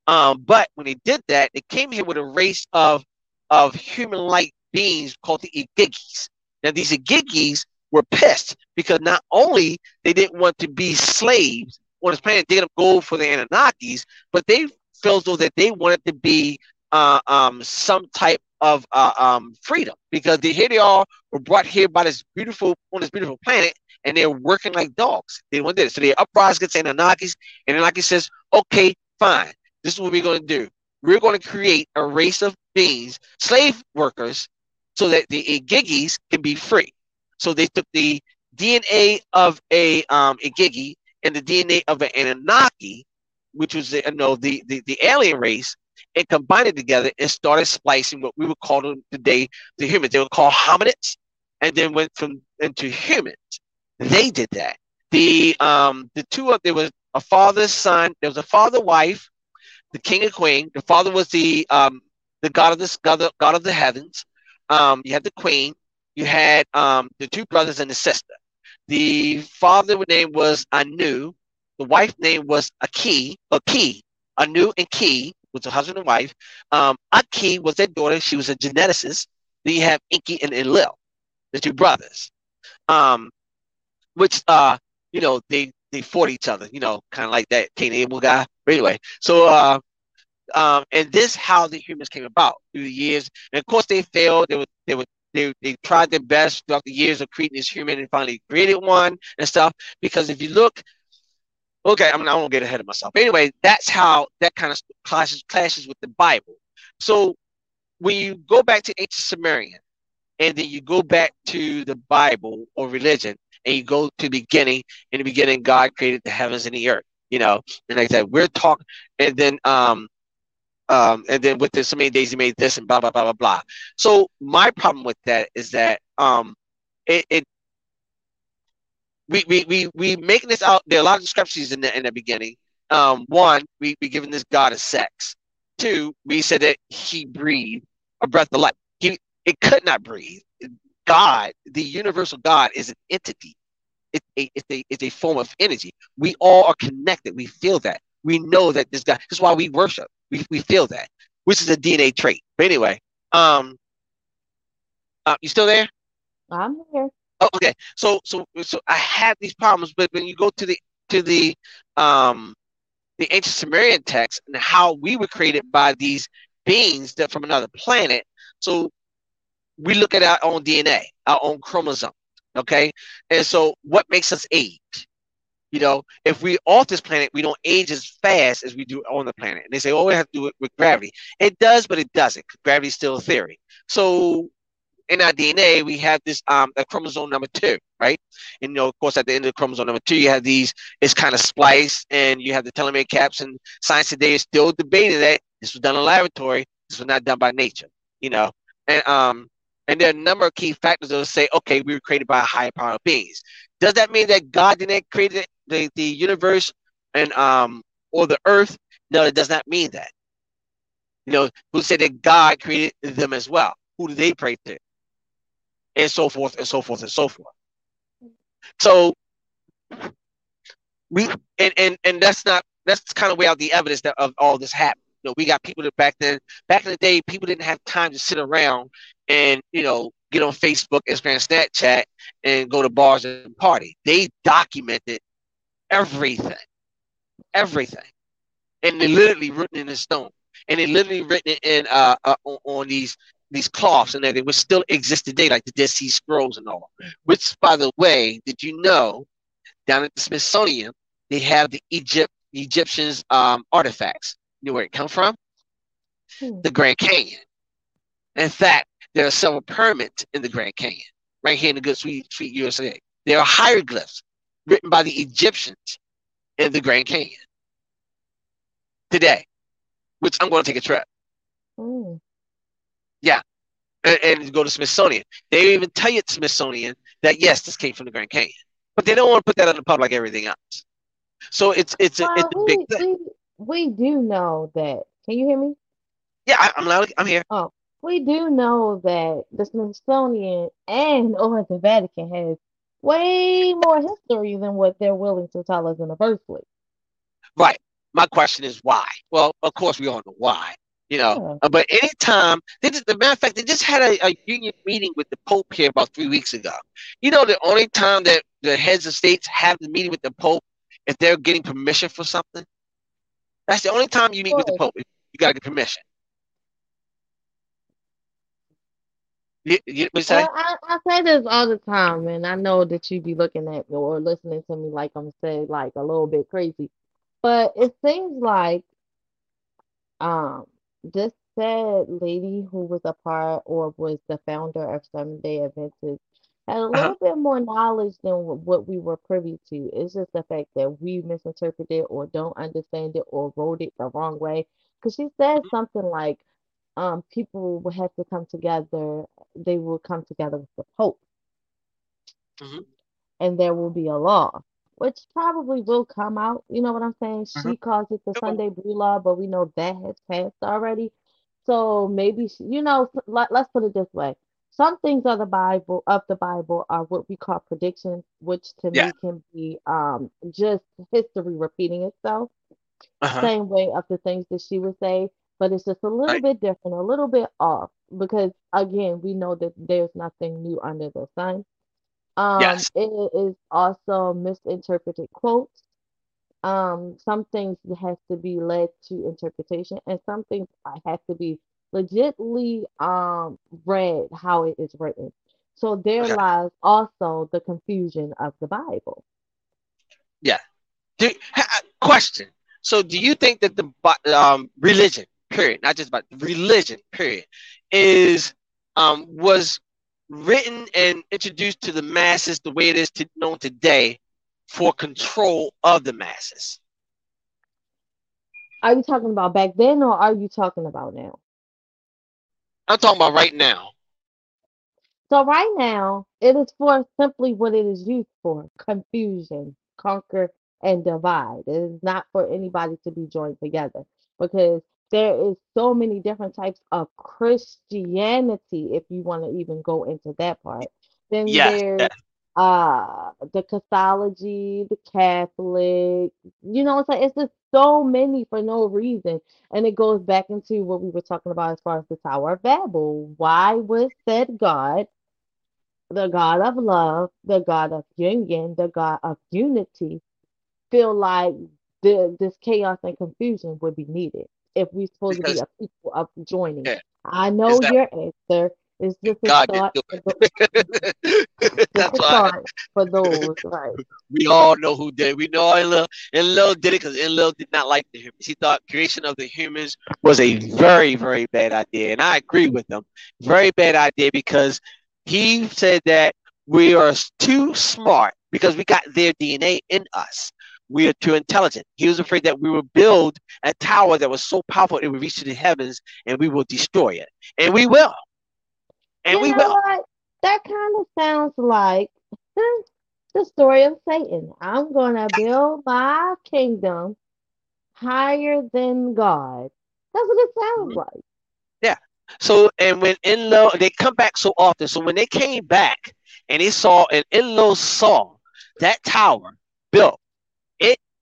Um, but when they did that, they came here with a race of of human-like beings called the Igigis. Now these Igigis were pissed because not only they didn't want to be slaves on this planet digging up gold for the Anunnakis, but they felt though that they wanted to be uh, um, some type of uh, um, freedom because they, here they are were brought here by this beautiful on this beautiful planet and they're working like dogs. They want this, so they uprise against Anunnakis, and Anunnaki says, "Okay, fine. This is what we're going to do. We're going to create a race of beings, slave workers, so that the Igigis can be free." So they took the DNA of a um, Igigi and the DNA of an Anunnaki, which was the, you know, the, the, the alien race, and combined it together and started splicing what we would call them today the humans. They were called hominids, and then went from into humans. They did that. The um the two of there was a father son. There was a father wife, the king and queen. The father was the um the god of this god of, god of the heavens. Um, you had the queen. You had um the two brothers and the sister. The father name was Anu. The wife name was Aki. Aki. Anu and Ki was a husband and wife. Um, Aki was their daughter. She was a geneticist. Then you have Enki and Enlil, the two brothers. Um, which uh, you know, they they fought each other, you know, kind of like that Cain Abel guy. But anyway, so uh um, and this how the humans came about through the years. And of course, they failed. They were they were they, they tried their best throughout the years of creating this human and finally created one and stuff. Because if you look, okay, I'm not gonna get ahead of myself. Anyway, that's how that kind of clashes clashes with the Bible. So when you go back to ancient Sumerian, and then you go back to the Bible or religion, and you go to the beginning. In the beginning, God created the heavens and the earth. You know, and like that, we're talking, and then um, um, and then with this, so many days he made this and blah blah blah blah blah. So my problem with that is that um, it, it we, we we we making this out. There are a lot of discrepancies in the in the beginning. Um, one, we we giving this God a sex. Two, we said that he breathed a breath of life. He it could not breathe. God, the universal God, is an entity. It's a, it's a, it's a form of energy. We all are connected. We feel that. We know that this God. This is why we worship. We, we feel that, which is a DNA trait. But anyway, um, uh, you still there? I'm here. Oh, okay. So so so I had these problems, but when you go to the to the um the ancient Sumerian text and how we were created by these beings that from another planet, so we look at our own DNA, our own chromosome. Okay, and so what makes us age? You know, if we off this planet, we don't age as fast as we do on the planet. And they say, oh, we have to do it with gravity. It does, but it doesn't. Gravity is still a theory. So in our DNA, we have this um chromosome number two, right? And you know, of course, at the end of chromosome number two, you have these, it's kind of spliced, and you have the telomere caps, and science today is still debating that this was done in a laboratory, this was not done by nature, you know. And um and there are a number of key factors that say, okay, we were created by a higher power of beings. Does that mean that God didn't create the, the universe and um or the earth? No, it does not mean that. You know, who said that God created them as well? Who do they pray to? And so forth and so forth and so forth. So we and and and that's not that's kind of way out the evidence that of all this happened. You know, we got people that back then, back in the day, people didn't have time to sit around and you know get on Facebook, Instagram, Snapchat, and go to bars and party. They documented everything, everything, and they literally written in stone, and they literally written it in uh, uh on, on, these these cloths and everything, which still exist today, like the Dead Sea Scrolls and all. Which, by the way, did you know down at the Smithsonian they have the Egypt the Egyptians um, artifacts. You know where it come from? Hmm. The Grand Canyon. In fact, there are several pyramids in the Grand Canyon, right here in the Good Sweet Street, USA. There are hieroglyphs written by the Egyptians in the Grand Canyon today, which I'm going to take a trip. Mm. Yeah. And, and, go to Smithsonian. They even tell you at Smithsonian that yes, this came from the Grand Canyon, but they don't want to put that on the public like everything else. So it's it's a, it's a big thing. We, we do know that. Can you hear me? Yeah, I, am loud. I'm here. Oh, we do know that the Smithsonian and *laughs* or the Vatican has way more history than what they're willing to tell us in the first place. Right. My question is why? Well, of course we all know why. You know, yeah. Uh, but anytime they just, the matter of fact, they just had a, a union meeting with the Pope here about three weeks ago. You know, the only time that the heads of states have the meeting with the Pope if they're getting permission for something. That's the only time you meet with the Pope. You gotta get permission. You, you, well, I, I say this all the time, and I know that you be looking at me or listening to me like I'm saying like a little bit crazy, but it seems like um this said lady who was a part or was the founder of Seven Day Adventist had a uh-huh. little uh-huh. bit more knowledge than what we were privy to. It's just the fact that we misinterpreted or don't understand it or wrote it the wrong way. Because she said mm-hmm. something like, um, people will have to come together. They will come together with the Pope, mm-hmm. and there will be a law, which probably will come out. You know what I'm saying? Mm-hmm. She calls it the Sunday Blue Law, but we know that has passed already. So maybe she, you know, let, let's put it this way: some things of the Bible of the Bible are what we call predictions, which to yeah. me can be um just history repeating itself. Uh-huh. Same way of the things that she would say, but it's just a little right. bit different, a little bit off because again, we know that there's nothing new under the sun. Um, yes. it is also misinterpreted quotes. um some things has to be led to interpretation and some things have to be legitly um read how it is written. So there Okay. lies also the confusion of the Bible. Yeah. Do, ha, question. So, do you think that the um, religion, period, not just about religion, period, is um, was written and introduced to the masses the way it is to, known today for control of the masses? Are you talking about back then or are you talking about now? I'm talking about right now. So right now, it is for simply what it is used for, confusion, conquer and divide. It is not for anybody to be joined together because there is so many different types of Christianity if you want to even go into that part. Then there's yes. uh the Cathology, the Catholic, you know, it's like it's just so many for no reason. And it goes back into what we were talking about as far as the Tower of Babel. Why was said God, the God of love, the God of union, the God of unity, feel like the this chaos and confusion would be needed if we're supposed to be a people of joining? yeah, I know that your answer. is just a God thought for just *laughs* That's a why thought for those, right? we all know who did. it. We know Enlil. Enlil did it because Enlil did not like the humans. He thought creation of the humans was a very, very bad idea, and I agree with him. Very bad idea because he said that we are too smart because we got their DNA in us. We are too intelligent. He was afraid that we would build a tower that was so powerful it would reach to the heavens, and we will destroy it, and we will, and You we will. what? That kind of sounds like *laughs* the story of Satan. I'm gonna build my kingdom higher than God. That's what it sounds Mhm. like. Yeah. So and when Enlil they come back so often. So when they came back and they saw and Enlil saw that tower built,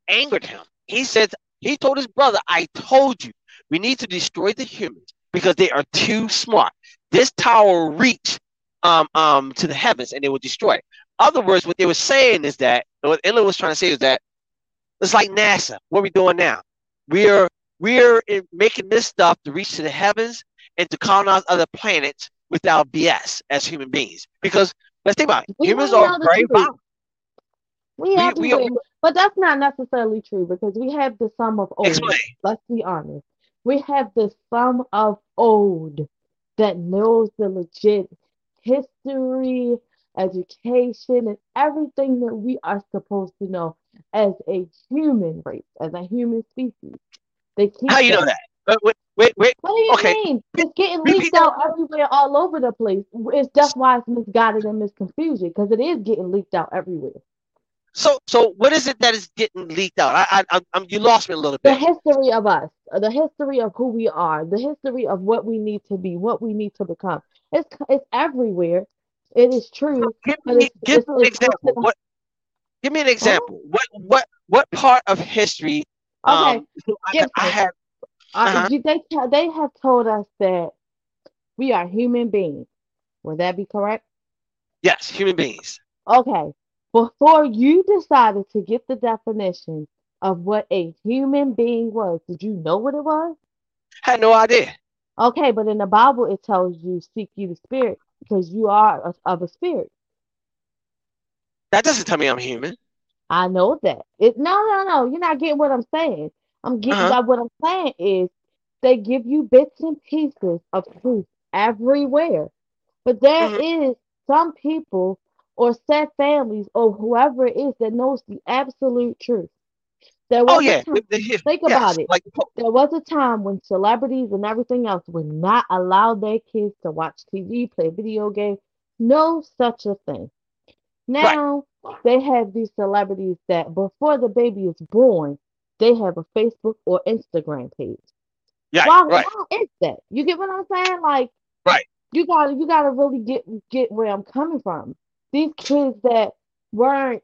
angered him. He said he told his brother, I told you we need to destroy the humans because they are too smart. This tower will reach um um to the heavens and they will destroy it. Other words, what they were saying is that what Enlil was trying to say is that it's like NASA. What are we doing now? We're we're in making this stuff to reach to the heavens and to colonize other planets without BS as human beings. Because let's think about it. We Humans are very violent. We have we, to, we but that's not necessarily true because we have the sum of old. explain. Let's be honest. We have the sum of old that knows the legit history, education, and everything that we are supposed to know as a human race, as a human species. They keep How you know that. Wait, wait, wait. What do you Okay. mean? It's getting leaked out everywhere, all over the place. It's that's why it's misguided and misconfusion because it is getting leaked out everywhere. So so what is it that is getting leaked out? I I I'm, you lost me a little bit. The history of us, uh, the history of who we are, the history of what we need to be, what we need to become. It's it's everywhere. It is true, Give me it's give it's, me an it's example. What give me an example. What what what part of history Okay, um so I, I have Uh, uh-huh. you- they they have told us that we are human beings. Would that be correct? yes, human beings. Okay. Before you decided to get the definition of what a human being was, did you know what it was? I Had no idea. Okay, but in the Bible it tells you seek ye the spirit because you are of of a spirit. That doesn't tell me I'm human. I know that. It no no no, you're not getting what I'm saying. I'm getting Uh-huh. what I'm saying is they give you bits and pieces of truth everywhere. But there Mhm. is some people or set families or whoever it is that knows the absolute truth. There Oh was a yeah. time, The- the his- think yes, about it. like. There was a time when celebrities and everything else would not allow their kids to watch TV, play video games. No such a thing. Right. Now they have these celebrities that before the baby is born, they have a Facebook or Instagram page. Yeah, Why, right. why is that? You get what I'm saying? Like, Right. you gotta you gotta really get get where I'm coming from. These kids that weren't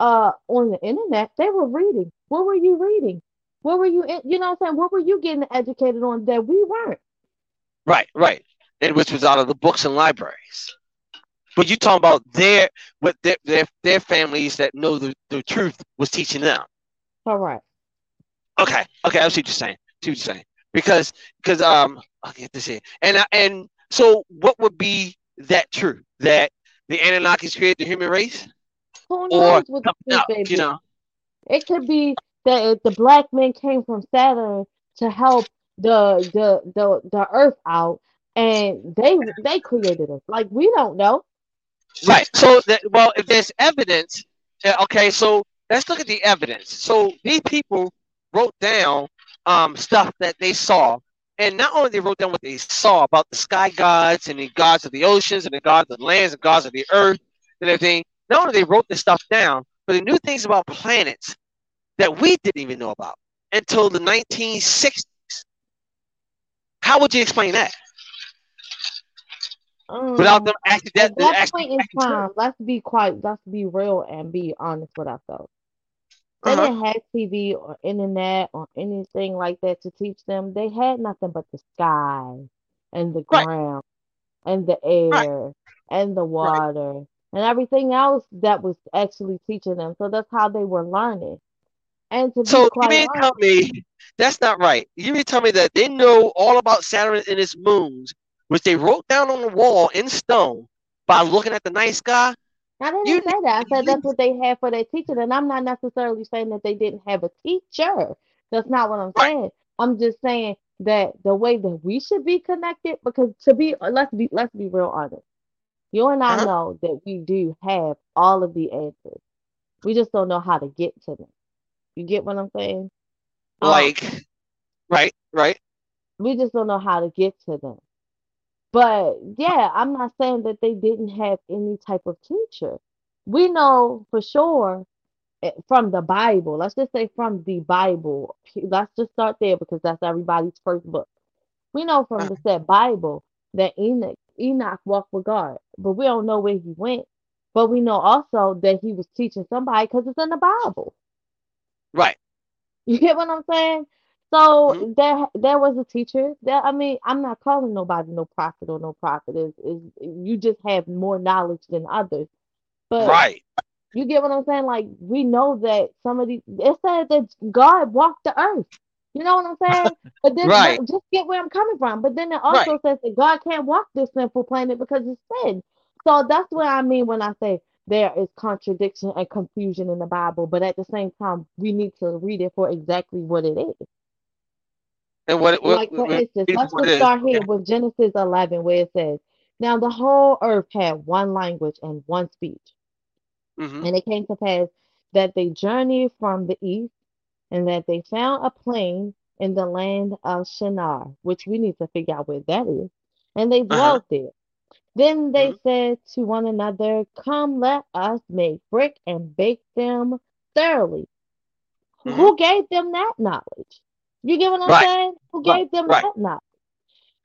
uh on the internet, they were reading. What were you reading? What were you in, you know what I'm saying? What were you getting educated on that we weren't? Right, right. And which was out of the books and libraries. But you talking about their what their their, their families that know the, the truth was teaching them. All right. Okay, okay, I see what you're saying. I see what you're saying. Because because um I'll get this here. And I- and so what would be that truth That the Anunnakis created the human race? Who Or what the something truth else, may you know? It could be that the black men came from Saturn to help the the the the Earth out, and they they created us. Like we don't know. Right. So that well, if there's evidence, okay. So let's look at the evidence. So these people wrote down um, stuff that they saw, and not only they wrote down what they saw about the sky gods and the gods of the oceans and the gods of the lands and gods of the earth and everything. Not only they wrote this stuff down, but they knew things about planets that we didn't even know about until the 1960s. How would you explain that without Um, them actually at that, that point in time, let's be quite, let's be real and be honest with ourselves. They Uh-huh. didn't have TV or internet or anything like that to teach them. They had nothing but the sky and the Right. ground and the Right. air and the Right. water and everything else that was actually teaching them. So that's how they were learning. And to be So you mean honest, tell me that's not right? You mean tell me that they know all about Saturn and its moons, which they wrote down on the wall in stone by looking at the night sky? I didn't You say that. I said you that's what they had for their teacher, and I'm not necessarily saying that they didn't have a teacher. That's not what I'm right, saying. I'm just saying that the way that we should be connected, because to be let's be let's be real honest. You and I uh-huh. know that we do have all of the answers. We just don't know how to get to them. You get what I'm saying? Um, Like, right, right, we just don't know how to get to them. But yeah, I'm not saying that they didn't have any type of teacher. We know for sure eh, from the Bible. Let's just say from the Bible. Let's just start there because that's everybody's first book. We know from uh, the said Bible that Enoch Enoch walked with God, but we don't know where he went. But we know also that he was teaching somebody because it's in the Bible. right. You get what I'm saying? So mm-hmm. there there was a teacher. that I mean, I'm not calling nobody no prophet or no prophet. Is is you just have more knowledge than others. But Right. you get what I'm saying? Like we know that some of these it said that God walked the earth. You know what I'm saying? *laughs* But then Right, but just get where I'm coming from. But then it right. also says that God can't walk this sinful planet because it's sin. So that's what I mean when I say there is contradiction and confusion in the Bible. But at the same time, we need to read it for exactly what it is. And what, what, Like for instance, let's just start here with Genesis 11, where it says, "Now the whole earth had one language and one speech, hmm and it came to pass that they journeyed from the east, and that they found a plain in the land of Shinar, which we need to figure out where that is, and they Uh-huh. dwelt there. Then they hmm said to one another, Come, let us make brick and bake them thoroughly. hmm Who gave them that knowledge? You get what I'm Right, saying? Who right, gave them right, that knowledge?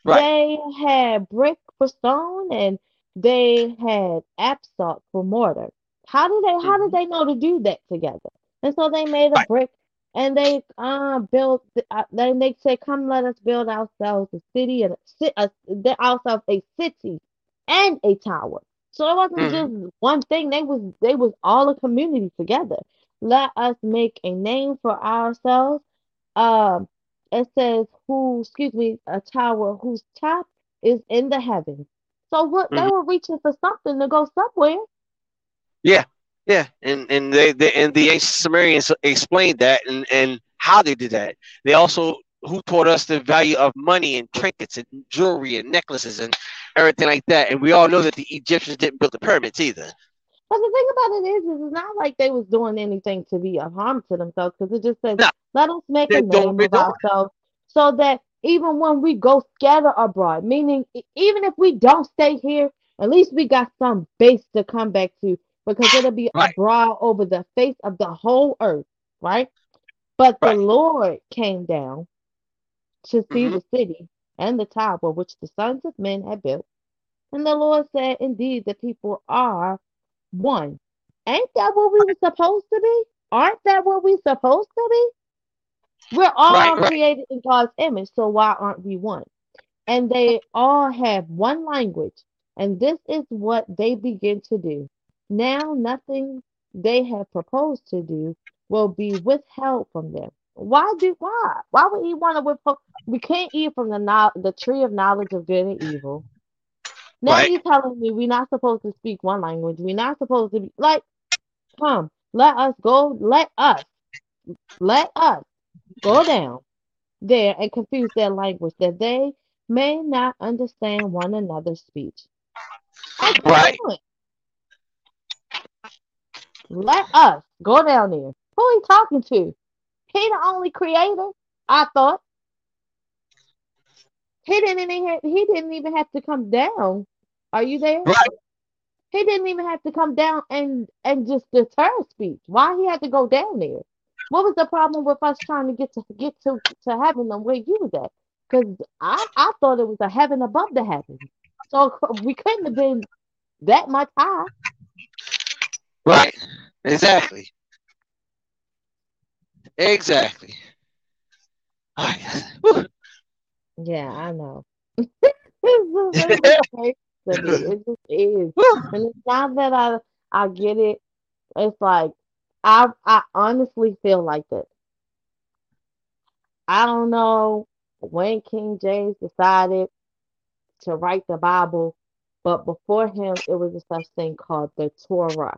They had brick for stone and they had asphalt for mortar. How did they how did they know to do that together? And so they made a brick and they uh built uh, then they said come let us build ourselves a city and a, a, ourselves a city and a tower. So it wasn't hmm just one thing. They was they was all a community together. Let us make a name for ourselves um, it says who, excuse me, a tower whose top is in the heavens. So what they hmm were reaching for something to go somewhere. Yeah, yeah, and and they, they and the ancient Sumerians explained that and and how they did that. They also who taught us the value of money and trinkets and jewelry and necklaces and everything like that. And we all know that the Egyptians didn't build the pyramids either. But the thing about it is, is it's not like they was doing anything to be a harm to themselves because it just says, No, let us make a they're name of ourselves so that even when we go scatter abroad, meaning even if we don't stay here, at least we got some base to come back to because it'll be Right, abroad over the face of the whole earth, right? But the. Lord came down to see hmm the city and the tower which the sons of men had built. And the Lord said, Indeed, the people are one. Ain't that what we were supposed to be? Aren't that what we supposed to be? We're Right, all right. created in God's image, so why aren't we one? And they all have one language, and this is what they begin to do. Now, nothing they have proposed to do will be withheld from them. Why do why? Why would he want to withhold? We can't eat from the the tree of knowledge of good and evil. Now you're telling me we're not supposed to speak one language. We're not supposed to be like, come, let us go, let us, let us go down there and confuse their language that they may not understand one another's speech. That's Right. Let us go down there. Who are he talking to? He the only creator. I thought he didn't even have, he didn't even have to come down. Are you there? Right. He didn't even have to come down and and just deter speech. Why he had to go down there? What was the problem with us trying to get to get to to heaven the way you was at? Because I I thought it was a heaven above the heavens. So *laughs* we couldn't have been that much high. Right. Exactly. Exactly. All right. Yeah, I know. it's just, it's just crazy to me. It just is. And it's not that I I get it. It's like I I honestly feel like that. I don't know when King James decided to write the Bible, but before him it was a such thing called the Torah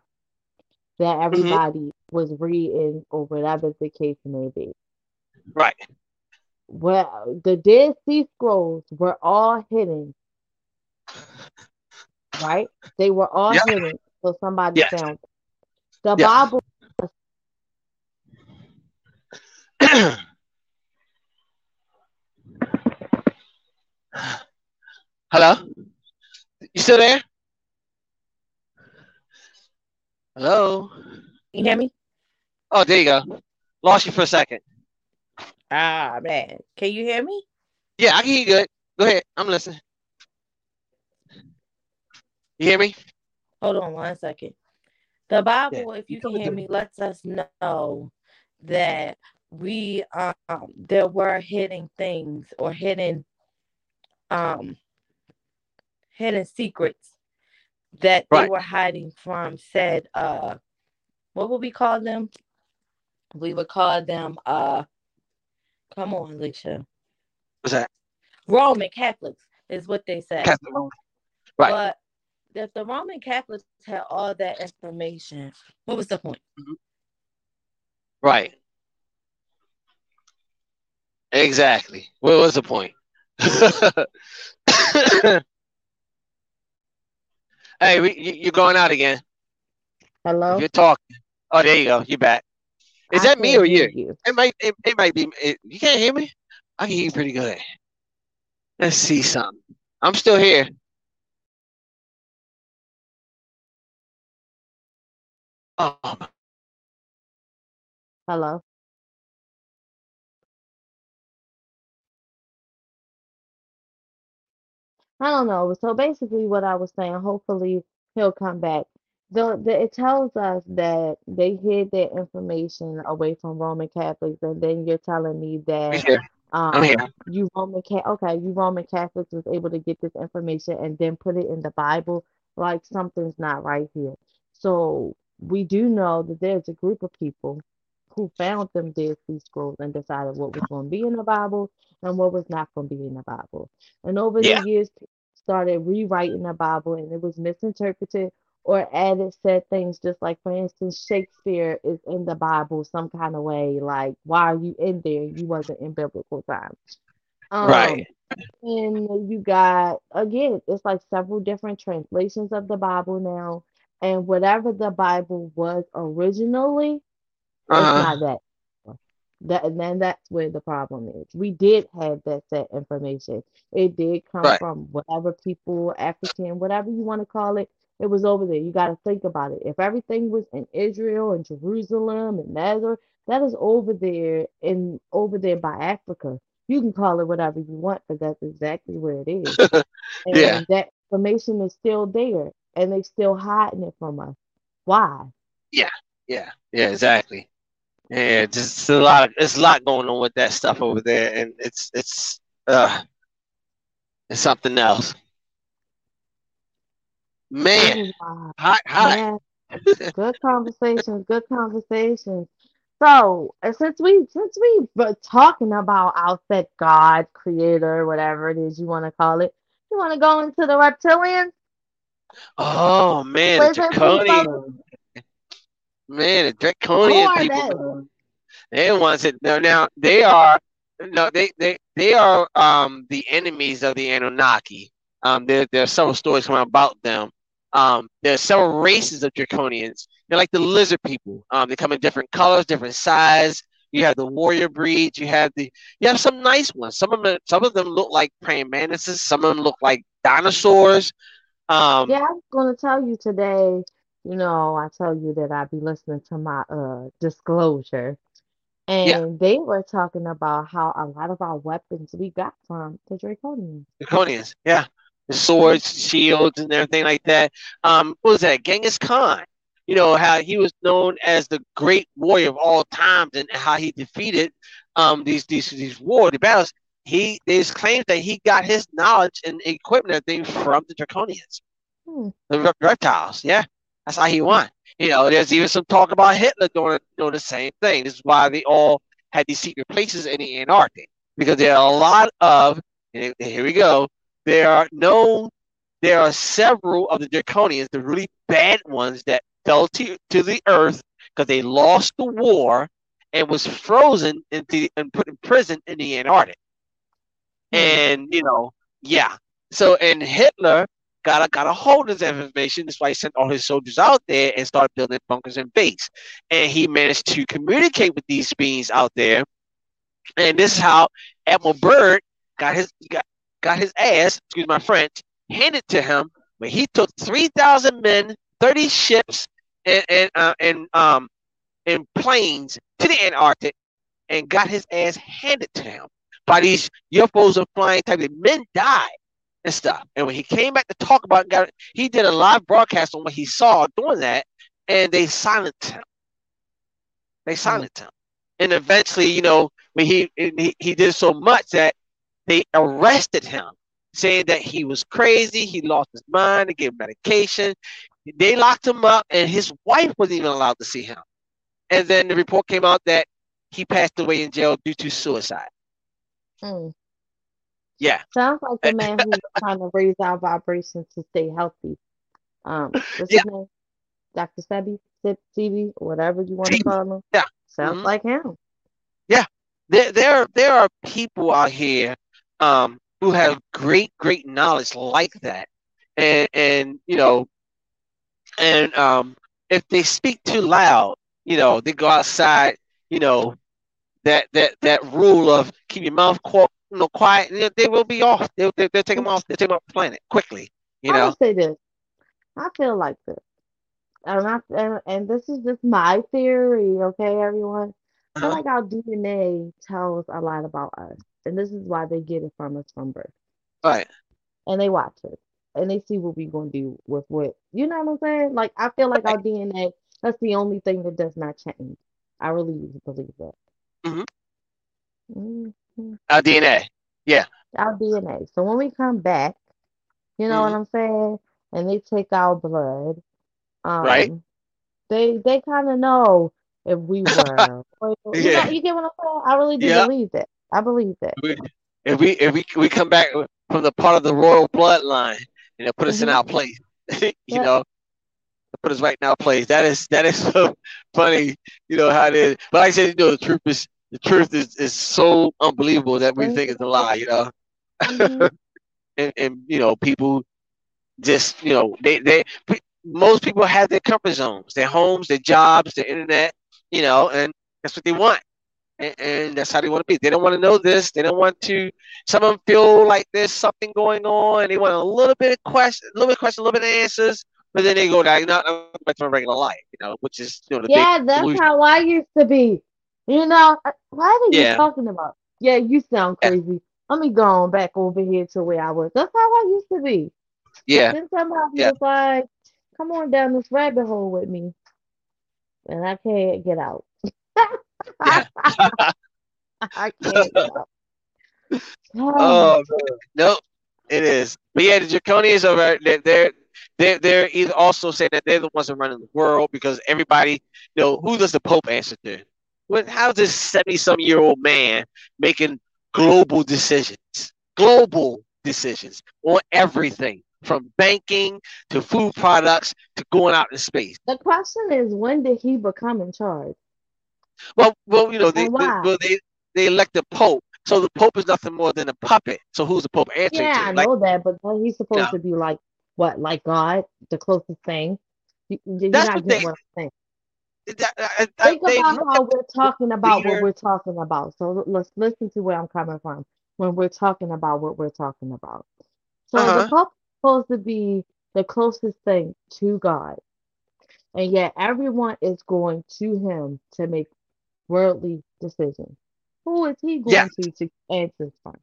that mm-hmm. everybody was reading or whatever the case may be. Right. Well, the Dead Sea Scrolls were all hidden, right? They were all Yeah. hidden, so somebody Yes. found them. The Yeah. Bible *clears throat* Hello? You still there? Hello? Can you hear me? Oh, there you go. Lost you for a second. Ah, man. Can you hear me? Yeah, I can hear you good. Go ahead. I'm listening. You hear me? Hold on one second. The Bible, if you can hear me, lets us know that we um there were hidden things or hidden um hidden secrets that they were hiding from said uh what would we call them? We would call them uh come on, Alicia. What's that? Roman Catholics is what they say. Catholic Right. But if the Roman Catholics had all that information, what was the point? Mm-hmm. Right. Exactly. What was the point? *laughs* hey, we, you, you're going out again. Hello? You're talking. Oh, there you go. You're back. Is I that me or hear you? It might. It, it might be. It, you can't hear me. I can hear you pretty good. Let's see something. I'm still here. Oh, Hello? I don't know. So basically, what I was saying, hopefully he'll come back. The, the it tells us that they hid their information away from Roman Catholics, and then you're telling me that um you Roman Ca okay, you Roman Catholics was able to get this information and then put it in the Bible. Like something's not right here. So we do know that there's a group of people who found them Dead Sea Scrolls and decided what was going to be in the Bible and what was not going to be in the Bible. And over Yeah. the years, started rewriting the Bible and it was misinterpreted or added said things just like, for instance, Shakespeare is in the Bible some kind of way. Like, why are you in there? You wasn't in biblical times. Um, Right. and you got, again, it's like several different translations of the Bible now. And whatever the Bible was originally, it's Uh-huh. not that. That and then that's where the problem is. We did have that set information. It did come Right. from whatever people, African, whatever you want to call it. It was over there. You got to think about it. If everything was in Israel and Jerusalem and Nazareth, that is over there in over there by Africa. You can call it whatever you want, but that's exactly where it is. *laughs* And Yeah. that information is still there, and they're still hiding it from us. Why? Yeah. Yeah. Yeah. Exactly. Yeah. Just a lot. Of, there's a lot going on with that stuff over there, and it's it's uh, it's something else. Man, hi, hi. Man, *laughs* good conversations, good conversations. So since we since we were talking about our said God, creator, whatever it is you want to call it, you want to go into the reptilians? Oh man, the draconian. Man, the draconian Who people. They the ones that no now they are no they they they are um the enemies of the Anunnaki. Um there there are several stories coming about them. Um there are several races of draconians. They're like the lizard people. Um they come in different colors, different size. You have the warrior breeds. You have the you have some nice ones. Some of them some of them look like praying mantises. Some of them look like dinosaurs. Um, Yeah, I was gonna tell you today, you know, I tell you that I'd be listening to my uh disclosure. Yeah. And they were talking about how a lot of our weapons we got from the Draconians. Draconians, yeah. Swords, shields, and everything like that. Um, what was that? Genghis Khan. You know how he was known as the great warrior of all times, and how he defeated um these these these war the battles. He there's claims that he got his knowledge and equipment and everything from the Draconians, Hmm. the reptiles. Yeah, that's how he won. You know, there's even some talk about Hitler doing doing the same thing. This is why they all had these secret places in the Antarctic because there are a lot of. Here we go. There are no. There are several of the draconians, the really bad ones that fell to, to the earth because they lost the war and was frozen into and put in prison in the Antarctic. Hmm. And you know, yeah. So and Hitler got a got a hold of that information. That's why he sent all his soldiers out there and started building bunkers and base. And he managed to communicate with these beings out there. And this is how Admiral Byrd got his got, got his ass, excuse my French, handed to him when he took three thousand men, thirty ships, and and uh, and um and planes to the Antarctic and got his ass handed to him by these UFOs and flying type of men died and stuff. And when he came back to talk about it, got he did a live broadcast on what he saw doing that, and they silenced him. They silenced him. And eventually, you know, when he, he he did so much that they arrested him, saying that he was crazy, he lost his mind, they gave him medication. They locked him up, and his wife wasn't even allowed to see him. And then the report came out that he passed away in jail due to suicide. Hmm. Yeah. Sounds like the man who's *laughs* trying to raise our vibrations to stay healthy. Um, what's Yeah. his name? Dr. Sebi, Sip, Sebi, whatever you want to call him. Yeah. Sounds Mhm. like him. Yeah. There there there are people out here um who have great great knowledge like that and and you know and um if they speak too loud you know they go outside you know that that that rule of keep your mouth qu- you know, quiet they, they will be off they'll, they'll, they'll take them off they'll take them off the planet quickly you know I say this. I feel like this. And, I, and, and this is just my theory, okay, everyone? I feel Uh-huh. like our DNA tells a lot about us. And this is why they get it from us from birth. right And they watch us. And they see what we're going to do with what, you know what I'm saying? Like, I feel like our DNA, that's the only thing that does not change. I really believe that. Mhm. Mhm. our dna Yeah. Our DNA. So when we come back, you know what I'm saying? And they take our blood, um, Right. they they kind of know if we *laughs* were. or- you, Yeah. know, you get what I'm saying? I really do Yeah. believe that. I believe that. If we if we we come back from the part of the royal bloodline and they put us in Mhm. our place, *laughs* you Yeah. know, put us right in our place. That is that is *laughs* so funny, you know how it is. But like I said, you know, the truth is the truth is, is so unbelievable that we think it's a lie, you know. Mhm. *laughs* And and you know, people just you know they they most people have their comfort zones, their homes, their jobs, their internet, you know, and that's what they want. And, and that's how they want to be. They don't want to know this. They don't want to. Some of them feel like there's something going on. They want a little bit of question, a little bit of question, a little bit of answers, but then they go down, not back to my regular life, you know, which is you know the Yeah, that's how I used to be. You know, what are you Yeah. talking about? Yeah, you sound Yeah. crazy. Let me go on back over here to where I was. That's how I used to be. Yeah, Then somebody Yeah. was like, come on down this rabbit hole with me. And I can't get out. *laughs* Yeah. *laughs* I can't. Oh, oh man. nope, it is. But yeah, the Draconians are right. They're, they're they're either also saying that they're the ones that running the world because everybody, you know, who does the Pope answer to? What? How's this seventy-some-year-old man making global decisions? Global decisions on everything from banking to food products to going out in space. The question is, when did he become in charge? Well, well, you know, they, they well, they they elect the pope, so the pope is nothing more than a puppet. So who's the pope answering yeah, to? I know that, but he's supposed to be like what, like God, the closest thing. You, you're That's not what they, what I'm saying. That, I, I, Think about how we're talking about leader. what we're talking about. So let's listen to where I'm coming from when we're talking about what we're talking about. So uh-huh. the Pope is supposed to be the closest thing to God. And yet everyone is going to him to make worldly decisions. Who is he going to to answer for?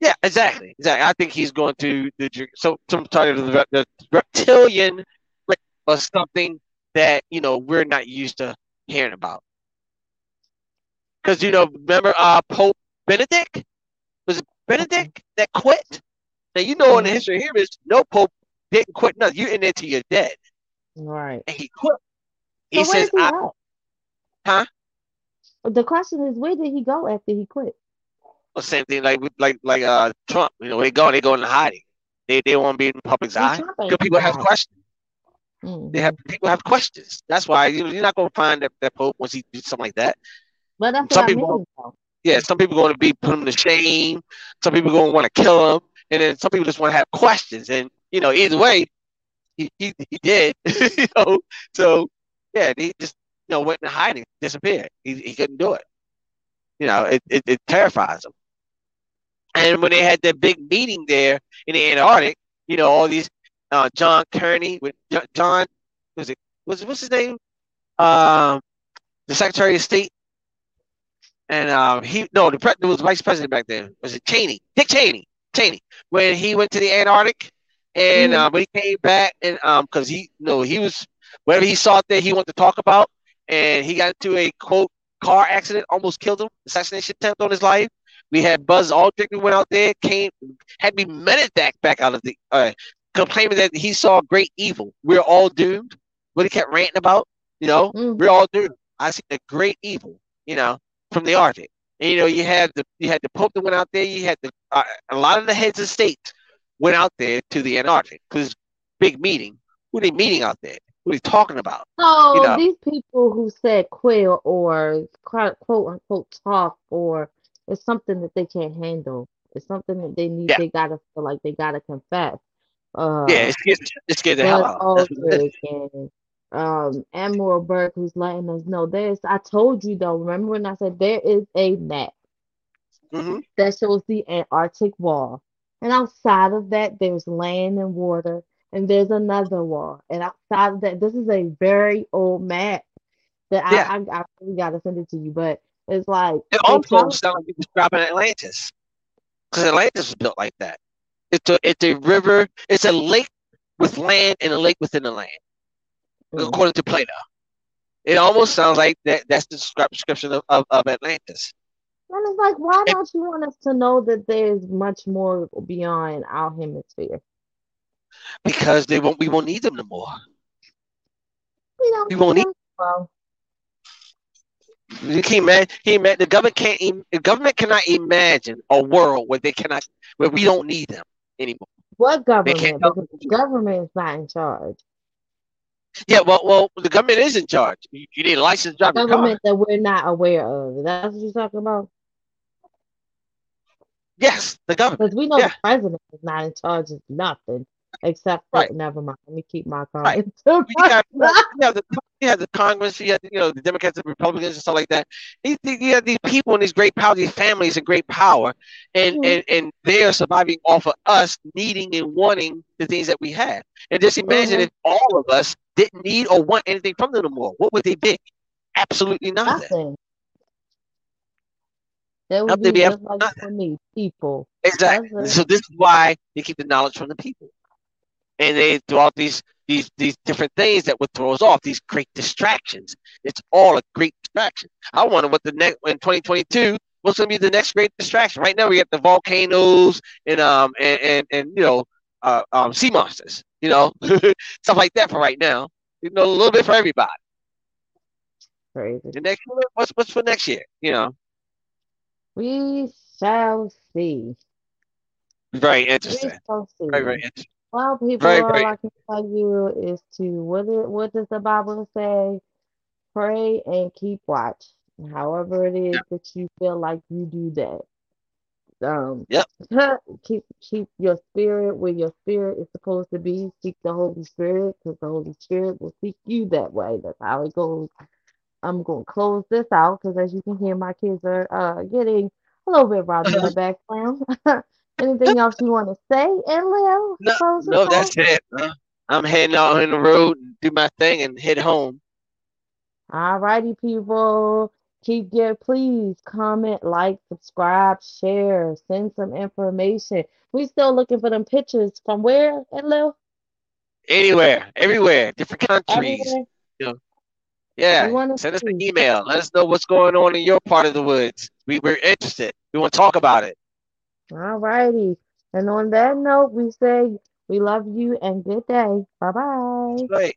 Yeah, exactly. Exactly. I think he's going to the so some title of the, the reptilian or something that you know we're not used to hearing about. Because you know, remember uh Pope Benedict? Was it Benedict that quit? Now you know in the history here is no Pope didn't quit nothing. You're in there till you're dead. Right. And he quit. He so says, he I, Huh? The question is, where did he go after he quit? Well, same thing like like like uh Trump. You know, they go they go into hiding. They they won't be in the public's eye. Because people have questions. Mm-hmm. They have people have questions. That's why you you're not gonna find that, that Pope once he did something like that. But that's some people, I mean, yeah, some people going to be put him to shame. Some people going to want to kill him, and then some people just want to have questions. And you know, either way, he he, he did. *laughs* you know, so yeah, he just know went in hiding, disappeared. He he couldn't do it. You know, it, it, it terrifies him. And when they had that big meeting there in the Antarctic, you know, all these uh, John Kerry with John was it was what's his name? Um, the Secretary of State, and um, he no the pre- was vice president back then. Was it Cheney? Dick Cheney. Cheney when he went to the Antarctic, and mm-hmm. uh, when he came back, and um, because he you no know, he was whatever he saw there, he wanted to talk about, and he got into a quote car accident, almost killed him, assassination attempt on his life. We had Buzz Aldrin who went out there, came, had me medevac back back out of the, uh, complaining that he saw great evil. We're all doomed. What he kept ranting about, you know, mm. we're all doomed. I see the great evil, you know, from the Arctic. And, you know, you had the you had the Pope that went out there. You had the uh, a lot of the heads of state went out there to the Antarctic because big meeting. Who are they meeting out there? What you talking about? So you know? these people who said quail or quote unquote talk or it's something that they can't handle. It's something that they need. Yeah. They gotta feel like they gotta confess. Uh, yeah, it's scared, it's scared the hell out. and um, Admiral Byrd, who's letting us know there's. I told you though. Remember when I said there is a map mm-hmm. that shows the Antarctic wall, and outside of that there's land and water and there's another wall. And outside of that, this is a very old map that yeah. I, I, I really gotta send it to you, but it's like it almost sounds like you're describing Atlantis. Because Atlantis was built like that. It's a it's a river, it's a lake with land and a lake within the land. Mm-hmm. According to Plato. It almost sounds like that that's the description of, of, of Atlantis. And it's like, why don't you want us to know that there's much more beyond our hemisphere? Because they won't. We won't need them no more. We, don't we won't need. Well. You can't imagine. He imagine the government can't. The government cannot imagine a world where they cannot, where we don't need them anymore. What government? The government is not in charge. Yeah, well, well, the government is in charge. You, you need a license driver. Government that we're not aware of. That's what you're talking about. Yes, the government. Because we know yeah. the president is not in charge of nothing. Except for, right. never mind. Let me keep my comment. Right. *laughs* you, got, *laughs* you, have the, you have the Congress, you have you know the Democrats and Republicans and stuff like that. You, you have these people and these great power, these families and great power, and, mm-hmm. and and they are surviving off of us needing and wanting the things that we have. And just imagine mm-hmm. if all of us didn't need or want anything from them anymore. What would they be? Absolutely nothing. nothing. That would be, be like for me, people. Exactly. So this is why they keep the knowledge from the people and they do all these these these different things that would throw us off. These great distractions. It's all a great distraction. I wonder what the next in 2022 what's going to be the next great distraction. Right now we got the volcanoes and um and and, and you know uh, um sea monsters. You know *laughs* stuff like that for right now. You know a little bit for everybody. Crazy. The next what's what's for next year? You know, We shall see. very We interesting. shall see. Very very interesting. Well, people, Very, all very- I can tell you is to what it, what does the Bible say? Pray and keep watch. However it is that you feel like you do that. Um, Yep. *laughs* keep keep your spirit where your spirit is supposed to be. Seek the Holy Spirit because the Holy Spirit will seek you that way. That's how it goes. I'm going to close this out because as you can hear, my kids are uh, getting a little bit rowdy in the *laughs* background. *laughs* Anything else you want to say, Enlil? No, no, that's it. I'm heading out on the road, and do my thing, and head home. All righty, people. Keep your please comment, like, subscribe, share, send some information. We still looking for them pictures from where, Lil? Anywhere, everywhere, different countries. Everywhere. Yeah, wanna send us an email. Let us know what's going on in your part of the woods. We, we're interested. We want to talk about it. All righty. And on that note, we say we love you and good day. Bye bye. Right.